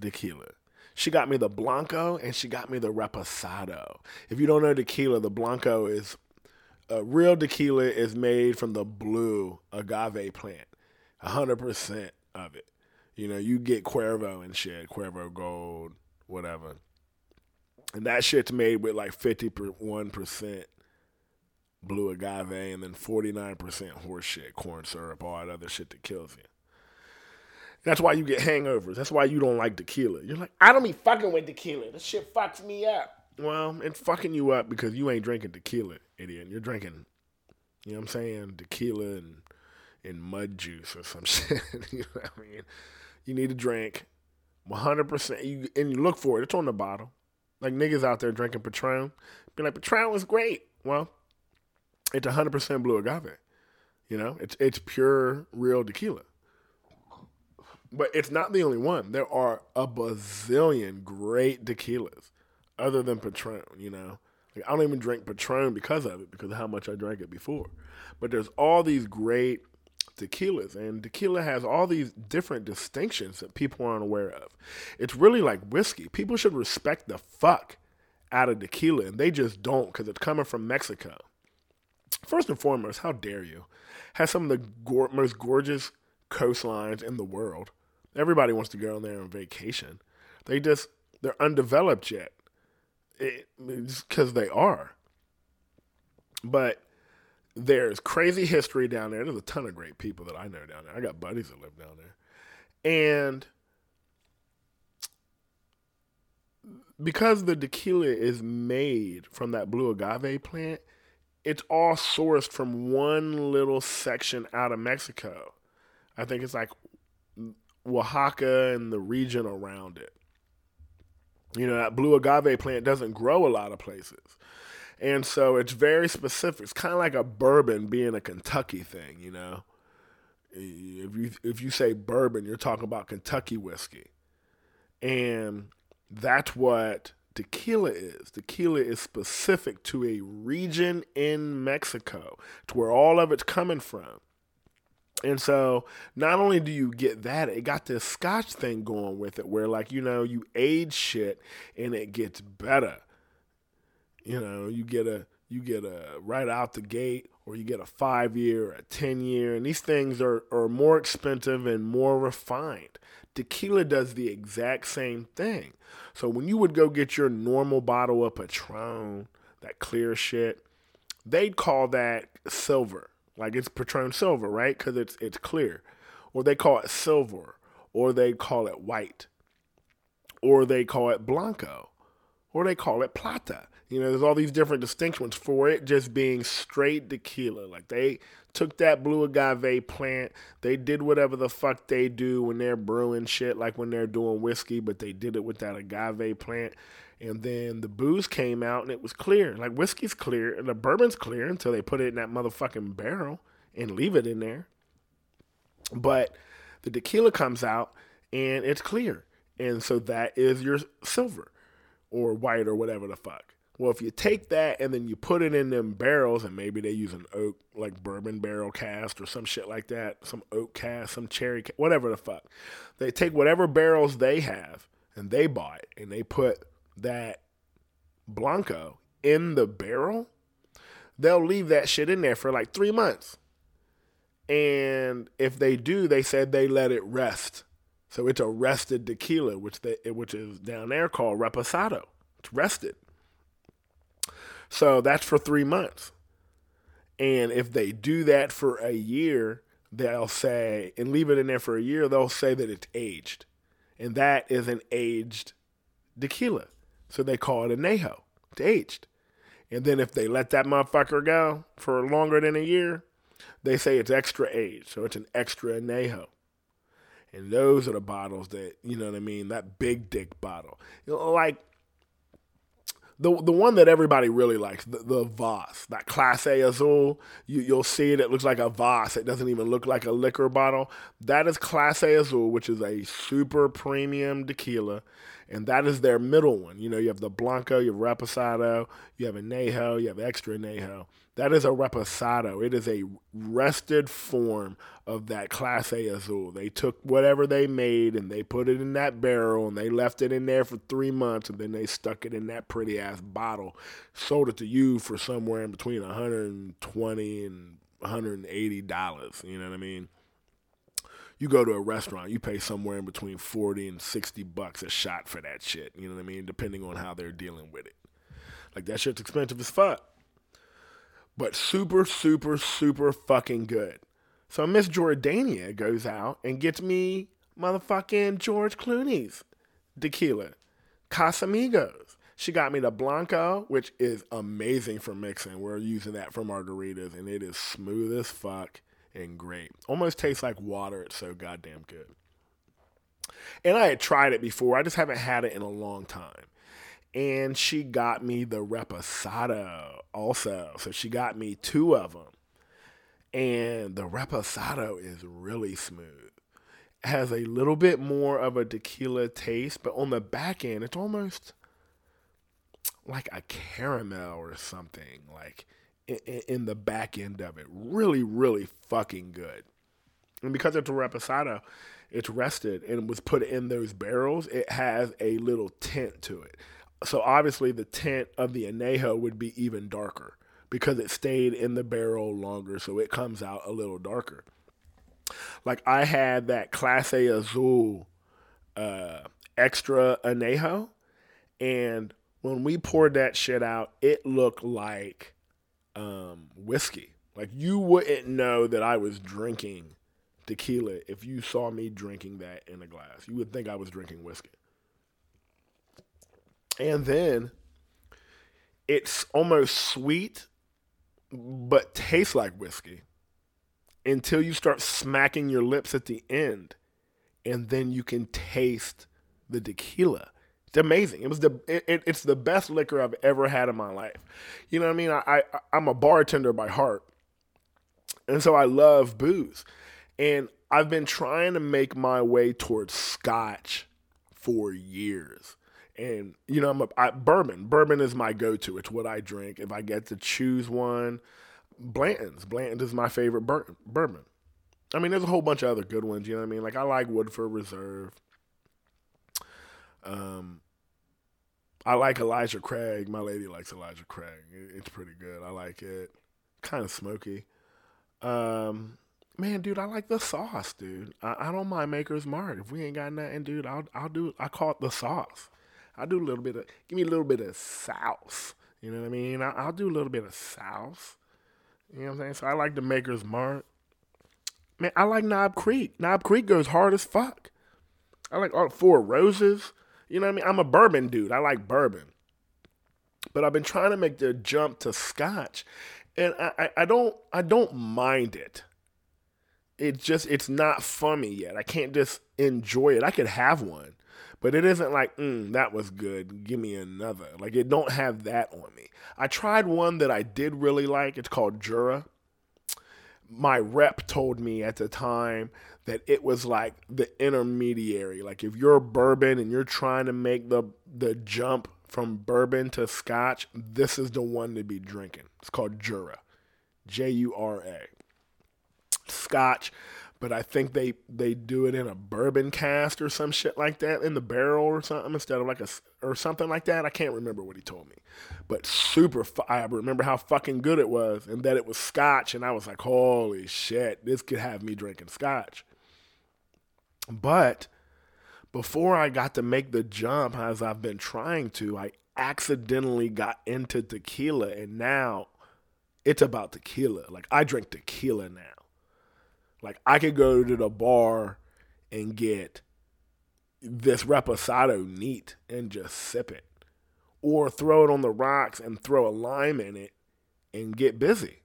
tequila. She got me the Blanco and she got me the Reposado. If you don't know tequila, the Blanco is uh, real tequila is made from the blue agave plant, hundred percent of it. You know, you get Cuervo and shit, Cuervo Gold, whatever. And that shit's made with like 51% blue agave and then 49% horse shit, corn syrup, all that other shit that kills you. That's why you get hangovers. That's why you don't like tequila. You're like, I don't be fucking with tequila. This shit fucks me up. Well, it's fucking you up because you ain't drinking tequila, idiot. You're drinking, you know what I'm saying, tequila and, and mud juice or some shit. you know what I mean? You need a drink. 100%. You, and you look for it. It's on the bottle. Like niggas out there drinking Patron. Be like, Patron was great. Well, it's 100% blue agave. You know, it's it's pure real tequila. But it's not the only one. There are a bazillion great tequilas other than Patron, you know. Like, I don't even drink Patron because of it, because of how much I drank it before. But there's all these great tequilas, and tequila has all these different distinctions that people aren't aware of. It's really like whiskey. People should respect the fuck out of tequila, and they just don't because it's coming from Mexico. First and foremost, how dare you? Has some of the go- most gorgeous coastlines in the world. Everybody wants to go on there on vacation. They just they're undeveloped yet, it, because they are. But there's crazy history down there. There's a ton of great people that I know down there. I got buddies that live down there. And because the tequila is made from that blue agave plant, it's all sourced from one little section out of Mexico. I think it's like Oaxaca and the region around it. You know, that blue agave plant doesn't grow a lot of places. And so it's very specific. It's kind of like a bourbon being a Kentucky thing, you know. If you if you say bourbon, you're talking about Kentucky whiskey. And that's what tequila is. Tequila is specific to a region in Mexico, to where all of it's coming from. And so not only do you get that, it got this scotch thing going with it where like, you know, you age shit and it gets better. You know, you get a you get a right out the gate or you get a five year a ten year and these things are, are more expensive and more refined. Tequila does the exact same thing. So when you would go get your normal bottle of Patron, that clear shit, they'd call that silver. Like it's Patron silver, right? Because it's it's clear. Or they call it silver. Or they call it white. Or they call it blanco or they call it plata. You know, there's all these different distinctions for it just being straight tequila. Like they took that blue agave plant, they did whatever the fuck they do when they're brewing shit, like when they're doing whiskey, but they did it with that agave plant. And then the booze came out and it was clear. Like whiskey's clear and the bourbon's clear until they put it in that motherfucking barrel and leave it in there. But the tequila comes out and it's clear. And so that is your silver or white or whatever the fuck. Well, if you take that and then you put it in them barrels, and maybe they use an oak, like bourbon barrel cast or some shit like that, some oak cast, some cherry, whatever the fuck. They take whatever barrels they have and they bought, and they put that Blanco in the barrel. They'll leave that shit in there for like three months. And if they do, they said they let it rest. So it's a rested tequila, which they, which is down there called reposado. It's rested. So that's for three months. And if they do that for a year, they'll say, and leave it in there for a year, they'll say that it's aged. And that is an aged tequila. So they call it a añejo. It's aged. And then if they let that motherfucker go for longer than a year, they say it's extra aged. So it's an extra añejo. And those are the bottles that, you know what I mean, that big dick bottle. Like the the one that everybody really likes, the, the Voss, that Clase Azul. You you'll see it. It looks like a Voss. It doesn't even look like a liquor bottle. That is Clase Azul, which is a super premium tequila, and that is their middle one. You know, you have the Blanco, you have Reposado, you have Añejo, you have Extra Añejo. That is a reposado. It is a rested form of that Clase Azul. They took whatever they made and they put it in that barrel and they left it in there for three months and then they stuck it in that pretty ass bottle, sold it to you for somewhere in between 120 and 180 dollars. You know what I mean? You go to a restaurant, you pay somewhere in between 40 and 60 bucks a shot for that shit. You know what I mean? Depending on how they're dealing with it. Like that shit's expensive as fuck but super, super, super fucking good. So Miss Jordania goes out and gets me motherfucking George Clooney's tequila, Casamigos. She got me the Blanco, which is amazing for mixing. We're using that for margaritas, and it is smooth as fuck and great. Almost tastes like water. It's so goddamn good. And I had tried it before. I just haven't had it in a long time and she got me the reposado also. So she got me two of them. And the reposado is really smooth. It has a little bit more of a tequila taste, but on the back end, it's almost like a caramel or something, like in, the back end of it. Really, really fucking good. And because it's a reposado, it's rested and was put in those barrels, it has a little tint to it so obviously the tint of the anejo would be even darker because it stayed in the barrel longer, so it comes out a little darker. Like I had that Clase Azul uh, extra anejo, and when we poured that shit out, it looked like um, whiskey. Like you wouldn't know that I was drinking tequila if you saw me drinking that in a glass. You would think I was drinking whiskey. And then it's almost sweet, but tastes like whiskey until you start smacking your lips at the end. And then you can taste the tequila. It's amazing. It was the it, it's the best liquor I've ever had in my life. You know what I mean? I, I I'm a bartender by heart, and so I love booze, and I've been trying to make my way towards Scotch for years and you know, I'm a I, bourbon. Bourbon is my go-to. It's what I drink. If I get to choose one, Blanton's. Blanton's is my favorite bur- bourbon. I mean, there's a whole bunch of other good ones. You know what I mean? Like I like Woodford Reserve. Um, I like Elijah Craig. My lady likes Elijah Craig. It's pretty good. I like it. Kind of smoky. Um, man, dude, I like the sauce, dude. I, I don't mind Maker's Mark. If we ain't got nothing, dude, I'll I'll do. I call it the sauce. I'll do a little bit of, give me a little bit of sauce. You know what I mean? I, will do a little bit of sauce. You know what I'm saying? So I like the Maker's Mark. Man, I like Knob Creek. Knob Creek goes hard as fuck. I like all Four Roses. You know what I mean? I'm a bourbon dude. I like bourbon. But I've been trying to make the jump to scotch, and I, I, I don't I don't mind it. It just it's not for me yet. I can't just enjoy it. I could have one, but it isn't like mm, that was good. Give me another. Like it don't have that on me. I tried one that I did really like. It's called Jura. My rep told me at the time that it was like the intermediary. Like if you're bourbon and you're trying to make the the jump from bourbon to scotch, this is the one to be drinking. It's called Jura. J U R A. Scotch, but I think they they do it in a bourbon cask or some shit like that in the barrel or something instead of like a or something like that. I can't remember what he told me, but super. I remember how fucking good it was and that it was Scotch, and I was like, holy shit, this could have me drinking Scotch. But before I got to make the jump as I've been trying to, I accidentally got into tequila and now it's about tequila. Like I drink tequila now. Like I could go to the bar and get this reposado neat and just sip it. Or throw it on the rocks and throw a lime in it and get busy.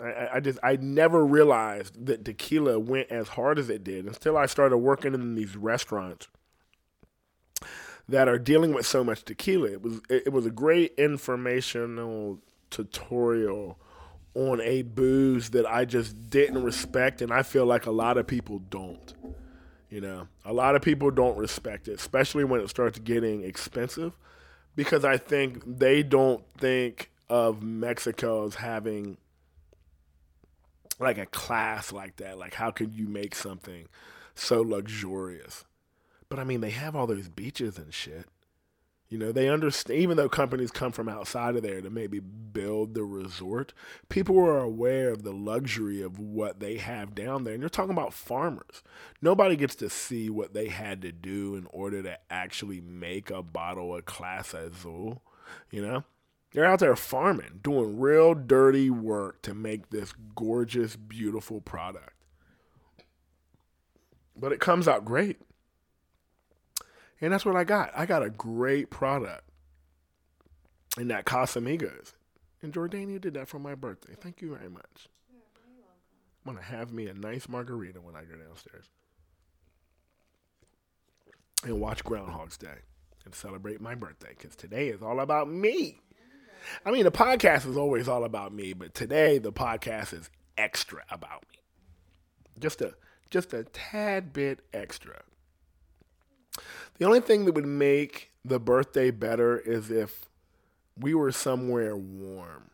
I, I just I never realized that tequila went as hard as it did until I started working in these restaurants that are dealing with so much tequila. It was it was a great informational tutorial on a booze that I just didn't respect and I feel like a lot of people don't. You know, a lot of people don't respect it, especially when it starts getting expensive because I think they don't think of Mexico as having like a class like that. Like, how could you make something so luxurious? But I mean, they have all those beaches and shit. You know, they understand, even though companies come from outside of there to maybe build the resort, people are aware of the luxury of what they have down there. And you're talking about farmers. Nobody gets to see what they had to do in order to actually make a bottle of Clase Azul, you know? They're out there farming, doing real dirty work to make this gorgeous, beautiful product. But it comes out great. And that's what I got. I got a great product in that Casamigos. And Jordania did that for my birthday. Thank you very much. I'm going to have me a nice margarita when I go downstairs. And watch Groundhog's Day and celebrate my birthday because today is all about me. I mean, the podcast is always all about me, but today the podcast is extra about me. Just a just a tad bit extra. The only thing that would make the birthday better is if we were somewhere warm.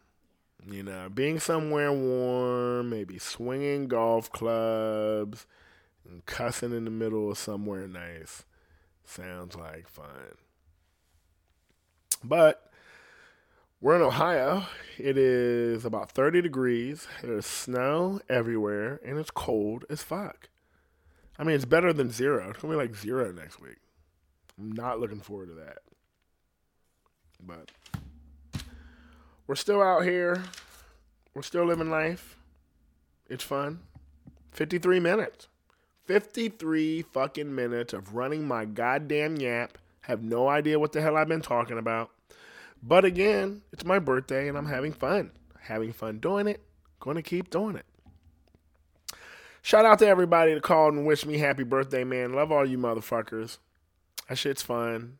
You know, being somewhere warm, maybe swinging golf clubs and cussing in the middle of somewhere nice sounds like fun. But we're in Ohio. It is about 30 degrees. There's snow everywhere, and it's cold as fuck. I mean, it's better than zero. It's to be like zero next week. I'm not looking forward to that. But we're still out here. We're still living life. It's fun. 53 minutes. 53 fucking minutes of running my goddamn yap. Have no idea what the hell I've been talking about. But again, it's my birthday and I'm having fun. Having fun doing it. Going to keep doing it. Shout out to everybody that called and wished me happy birthday, man. Love all you motherfuckers. That shit's fun.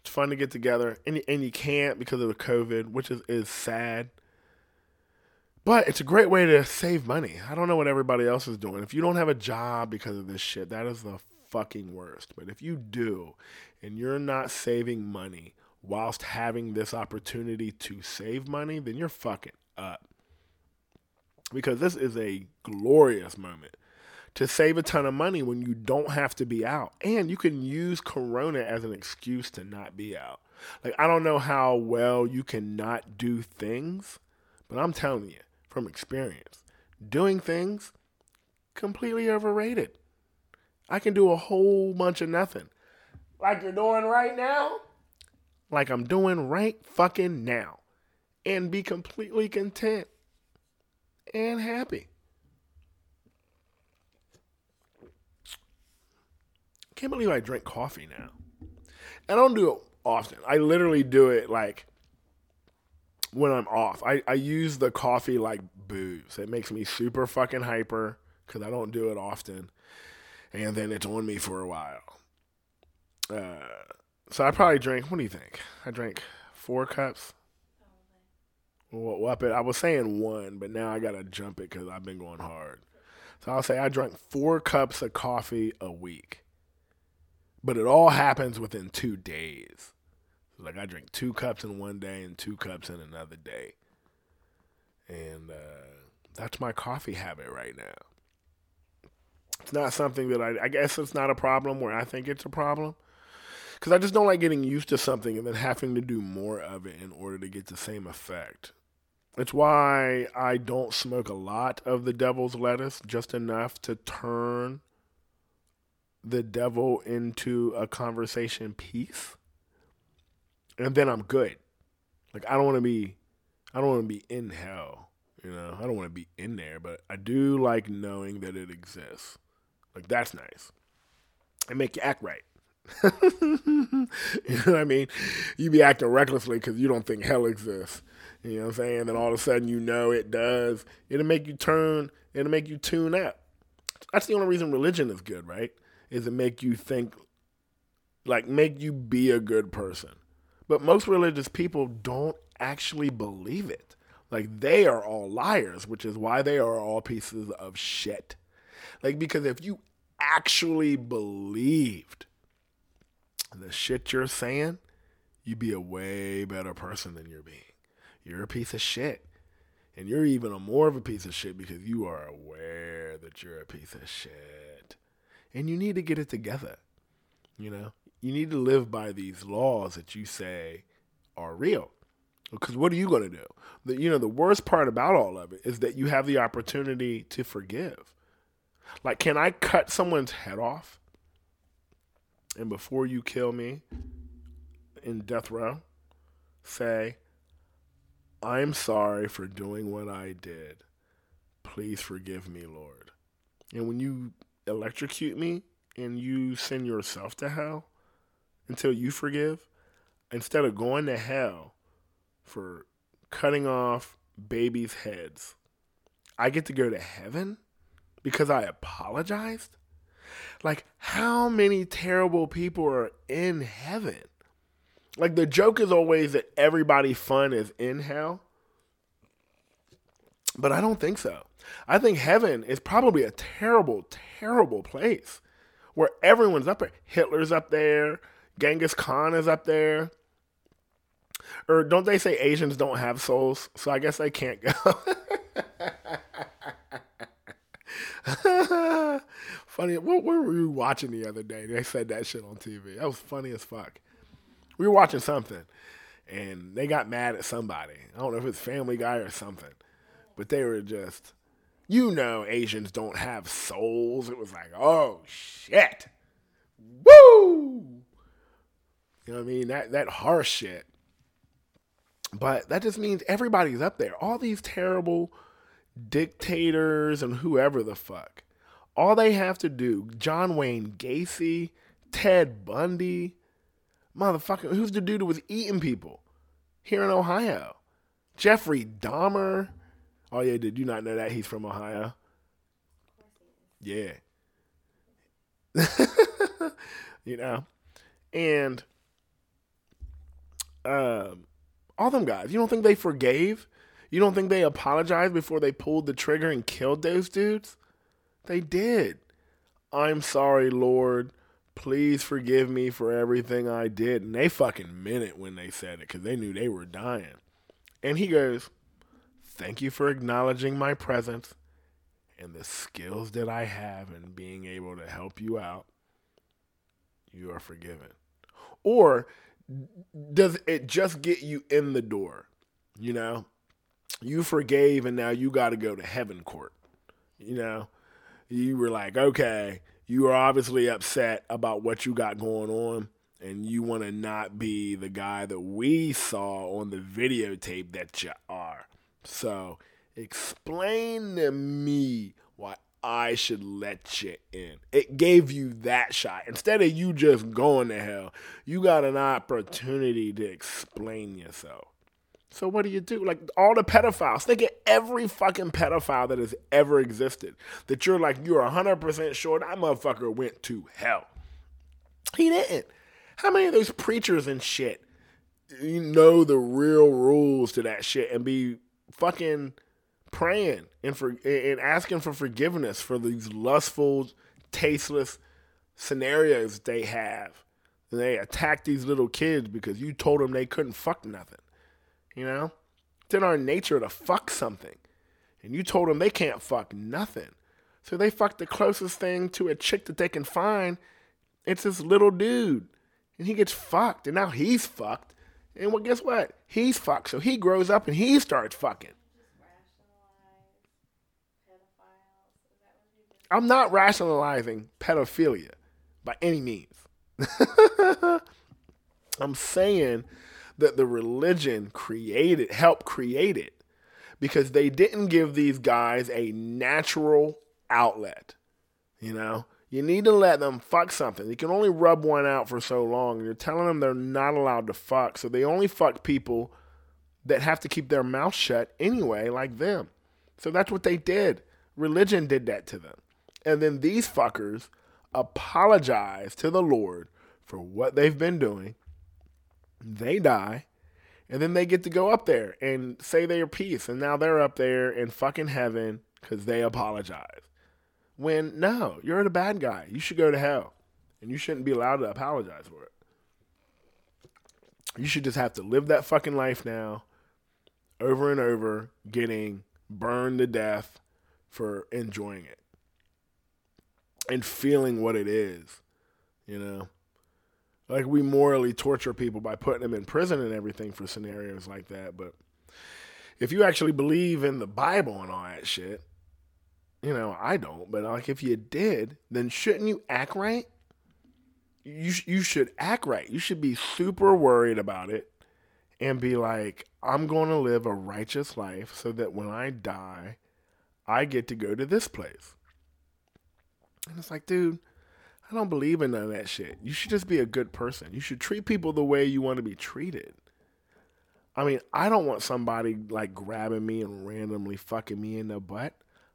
It's fun to get together. And, and you can't because of the COVID, which is, is sad. But it's a great way to save money. I don't know what everybody else is doing. If you don't have a job because of this shit, that is the fucking worst. But if you do and you're not saving money, whilst having this opportunity to save money, then you're fucking up. Because this is a glorious moment to save a ton of money when you don't have to be out. And you can use Corona as an excuse to not be out. Like, I don't know how well you can not do things, but I'm telling you from experience, doing things completely overrated. I can do a whole bunch of nothing. Like you're doing right now like I'm doing right fucking now and be completely content and happy. Can't believe I drink coffee now. I don't do it often. I literally do it like when I'm off. I, I use the coffee like booze. It makes me super fucking hyper because I don't do it often. And then it's on me for a while. Uh, so I probably drink, what do you think? I drank four cups. Well, it. I was saying one, but now I gotta jump it because I've been going hard. So I'll say I drank four cups of coffee a week, but it all happens within two days. Like I drink two cups in one day and two cups in another day, and uh, that's my coffee habit right now. It's not something that I. I guess it's not a problem where I think it's a problem because I just don't like getting used to something and then having to do more of it in order to get the same effect. It's why I don't smoke a lot of the devil's lettuce, just enough to turn the devil into a conversation piece. And then I'm good. Like I don't want to be I don't want to be in hell, you know. I don't want to be in there, but I do like knowing that it exists. Like that's nice. It make you act right. you know what I mean? You be acting recklessly because you don't think hell exists. You know what I'm saying? Then all of a sudden you know it does. It'll make you turn, it'll make you tune up. That's the only reason religion is good, right? Is to make you think, like, make you be a good person. But most religious people don't actually believe it. Like, they are all liars, which is why they are all pieces of shit. Like, because if you actually believed the shit you're saying, you'd be a way better person than you're being you're a piece of shit. And you're even a more of a piece of shit because you are aware that you're a piece of shit. And you need to get it together. You know, you need to live by these laws that you say are real. Because what are you going to do? The, you know, the worst part about all of it is that you have the opportunity to forgive. Like, can I cut someone's head off? And before you kill me in death row, say, I'm sorry for doing what I did. Please forgive me, Lord. And when you electrocute me and you send yourself to hell until you forgive, instead of going to hell for cutting off babies' heads, I get to go to heaven because I apologized? Like, how many terrible people are in heaven? Like the joke is always that everybody fun is in hell. But I don't think so. I think heaven is probably a terrible, terrible place where everyone's up there. Hitler's up there, Genghis Khan is up there. Or don't they say Asians don't have souls? So I guess they can't go. funny. What, what were we watching the other day? They said that shit on TV. That was funny as fuck we were watching something and they got mad at somebody. I don't know if it's Family Guy or something, but they were just, you know, Asians don't have souls. It was like, oh shit, woo. You know what I mean? That that harsh shit. But that just means everybody's up there. All these terrible dictators and whoever the fuck. All they have to do, John Wayne Gacy, Ted Bundy, Motherfucker, who's the dude who was eating people here in Ohio? Jeffrey Dahmer. Oh yeah, did you not know that he's from Ohio? Yeah. you know, and um, all them guys. You don't think they forgave? You don't think they apologized before they pulled the trigger and killed those dudes? They did. I'm sorry, Lord please forgive me for everything I did. And they fucking meant it when they said it because they knew they were dying. And he goes, Thank you for acknowledging my presence and the skills that I have and being able to help you out. You are forgiven. Or does it just get you in the door? You know, you forgave and now you got to go to heaven court. You know, you were like, okay, you are obviously upset about what you got going on and you want to not be the guy that we saw on the videotape that you are. So, explain to me why I should let you in. It gave you that shot. Instead of you just going to hell, you got an opportunity to explain yourself. So what do you do? Like all the pedophiles, think of every fucking pedophile that has ever existed. That you're like, you're 100% sure that motherfucker went to hell. He didn't. How many of those preachers and shit you know the real rules to that shit and be fucking praying and for and asking for forgiveness for these lustful, tasteless scenarios they have. And they attack these little kids because you told them they couldn't fuck nothing. You know? It's in our nature to fuck something. And you told them they can't fuck nothing. So they fuck the closest thing to a chick that they can find. It's this little dude. And he gets fucked. And now he's fucked. And well, guess what? He's fucked. So he grows up and he starts fucking. I'm not rationalizing pedophilia by any means. I'm saying that the religion created, helped create it because they didn't give these guys a natural outlet. You know, you need to let them fuck something. You can only rub one out for so long. You're telling them they're not allowed to fuck, so they only fuck people that have to keep their mouth shut anyway, like them. So that's what they did. Religion did that to them. And then these fuckers apologize to the Lord for what they've been doing. They die. And then they get to go up there and say their piece. And now they're up there in fucking heaven because they apologize. When, no, you're the bad guy. You should go to hell. And you shouldn't be allowed to apologize for it. You should just have to live that fucking life now over and over, getting burned to death for enjoying it and feeling what it is, you know. Like we morally torture people by putting them in prison and everything for scenarios like that, but if you actually believe in the Bible and all that shit, you know, I don't, but like if you did, then shouldn't you act right? You you should act right. You should be super worried about it and be like, I'm going to live a righteous life so that when I die, I get to go to this place. And it's like, dude, I don't believe in none of that shit. You should just be a good person. You should treat people the way you want to be treated. I mean, I don't want somebody like grabbing me and randomly fucking me in the butt.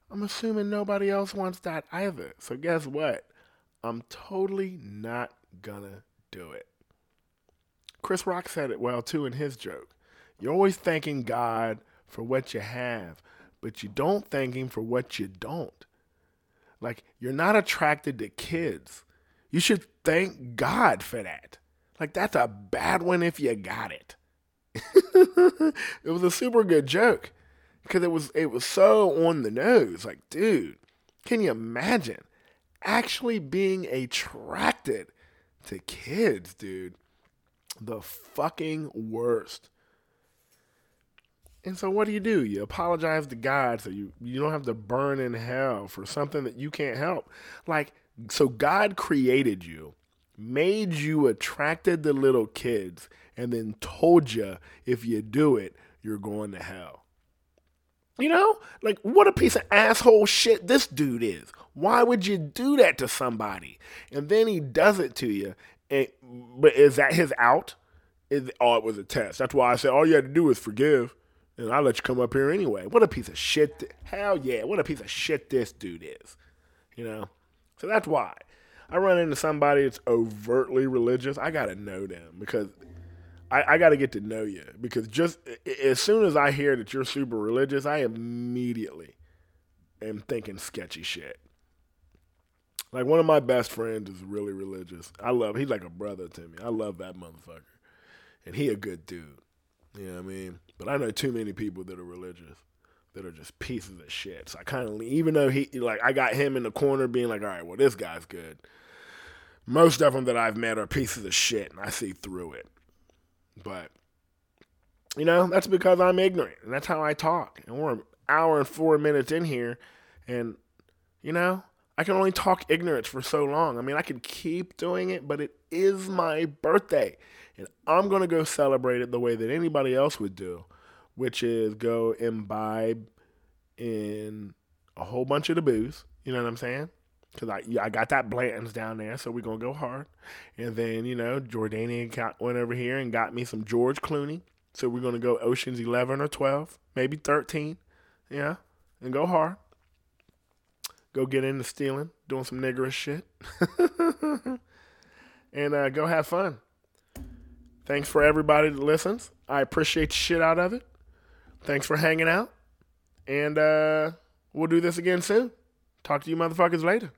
I'm assuming nobody else wants that either. So guess what? I'm totally not gonna do it. Chris Rock said it well too in his joke. You're always thanking God for what you have, but you don't thank Him for what you don't. Like, you're not attracted to kids. You should thank God for that. Like, that's a bad one if you got it. it was a super good joke because it was it was so on the nose. Like, dude, can you imagine actually being attracted to kids, dude? The fucking worst. And so what do you do? You apologize to God so you, you don't have to burn in hell for something that you can't help. Like, so God created you, made you attracted to little kids, and then told you if you do it, you're going to hell. You know? Like, what a piece of asshole shit this dude is. Why would you do that to somebody? And then he does it to you. And, but is that his out? Is, oh, it was a test. That's why I said all you had to do was forgive and I'll let you come up here anyway. What a piece of shit. Th- Hell yeah, what a piece of shit this dude is. You know? So that's why. I run into somebody that's overtly religious, I gotta know them because I, I gotta get to know you. Because just as soon as I hear that you're super religious, I immediately am thinking sketchy shit. Like one of my best friends is really religious. I love he's like a brother to me. I love that motherfucker. And he a good dude. You know what I mean? But I know too many people that are religious that are just pieces of shit. So I kind of, even though he, like, I got him in the corner being like, all right, well, this guy's good. Most of them that I've met are pieces of shit, and I see through it. But, you know, that's because I'm ignorant, and that's how I talk. And we're an hour and four minutes in here, and, you know, I can only talk ignorance for so long. I mean, I can keep doing it, but it is my birthday. And I'm going to go celebrate it the way that anybody else would do, which is go imbibe in a whole bunch of the booze, You know what I'm saying? Because I, I got that Blanton's down there, so we're to go hard. And then, you know, Jordanian went over here and got me some George Clooney. So we're to go Oceans 11 or 12, maybe 13. Yeah, and go hard. Go get into stealing, doing some niggerish shit. and uh, go have fun. Thanks for everybody that listens. I appreciate the shit out of it. Thanks for hanging out. And uh, we'll do this again soon. Talk to you motherfuckers later.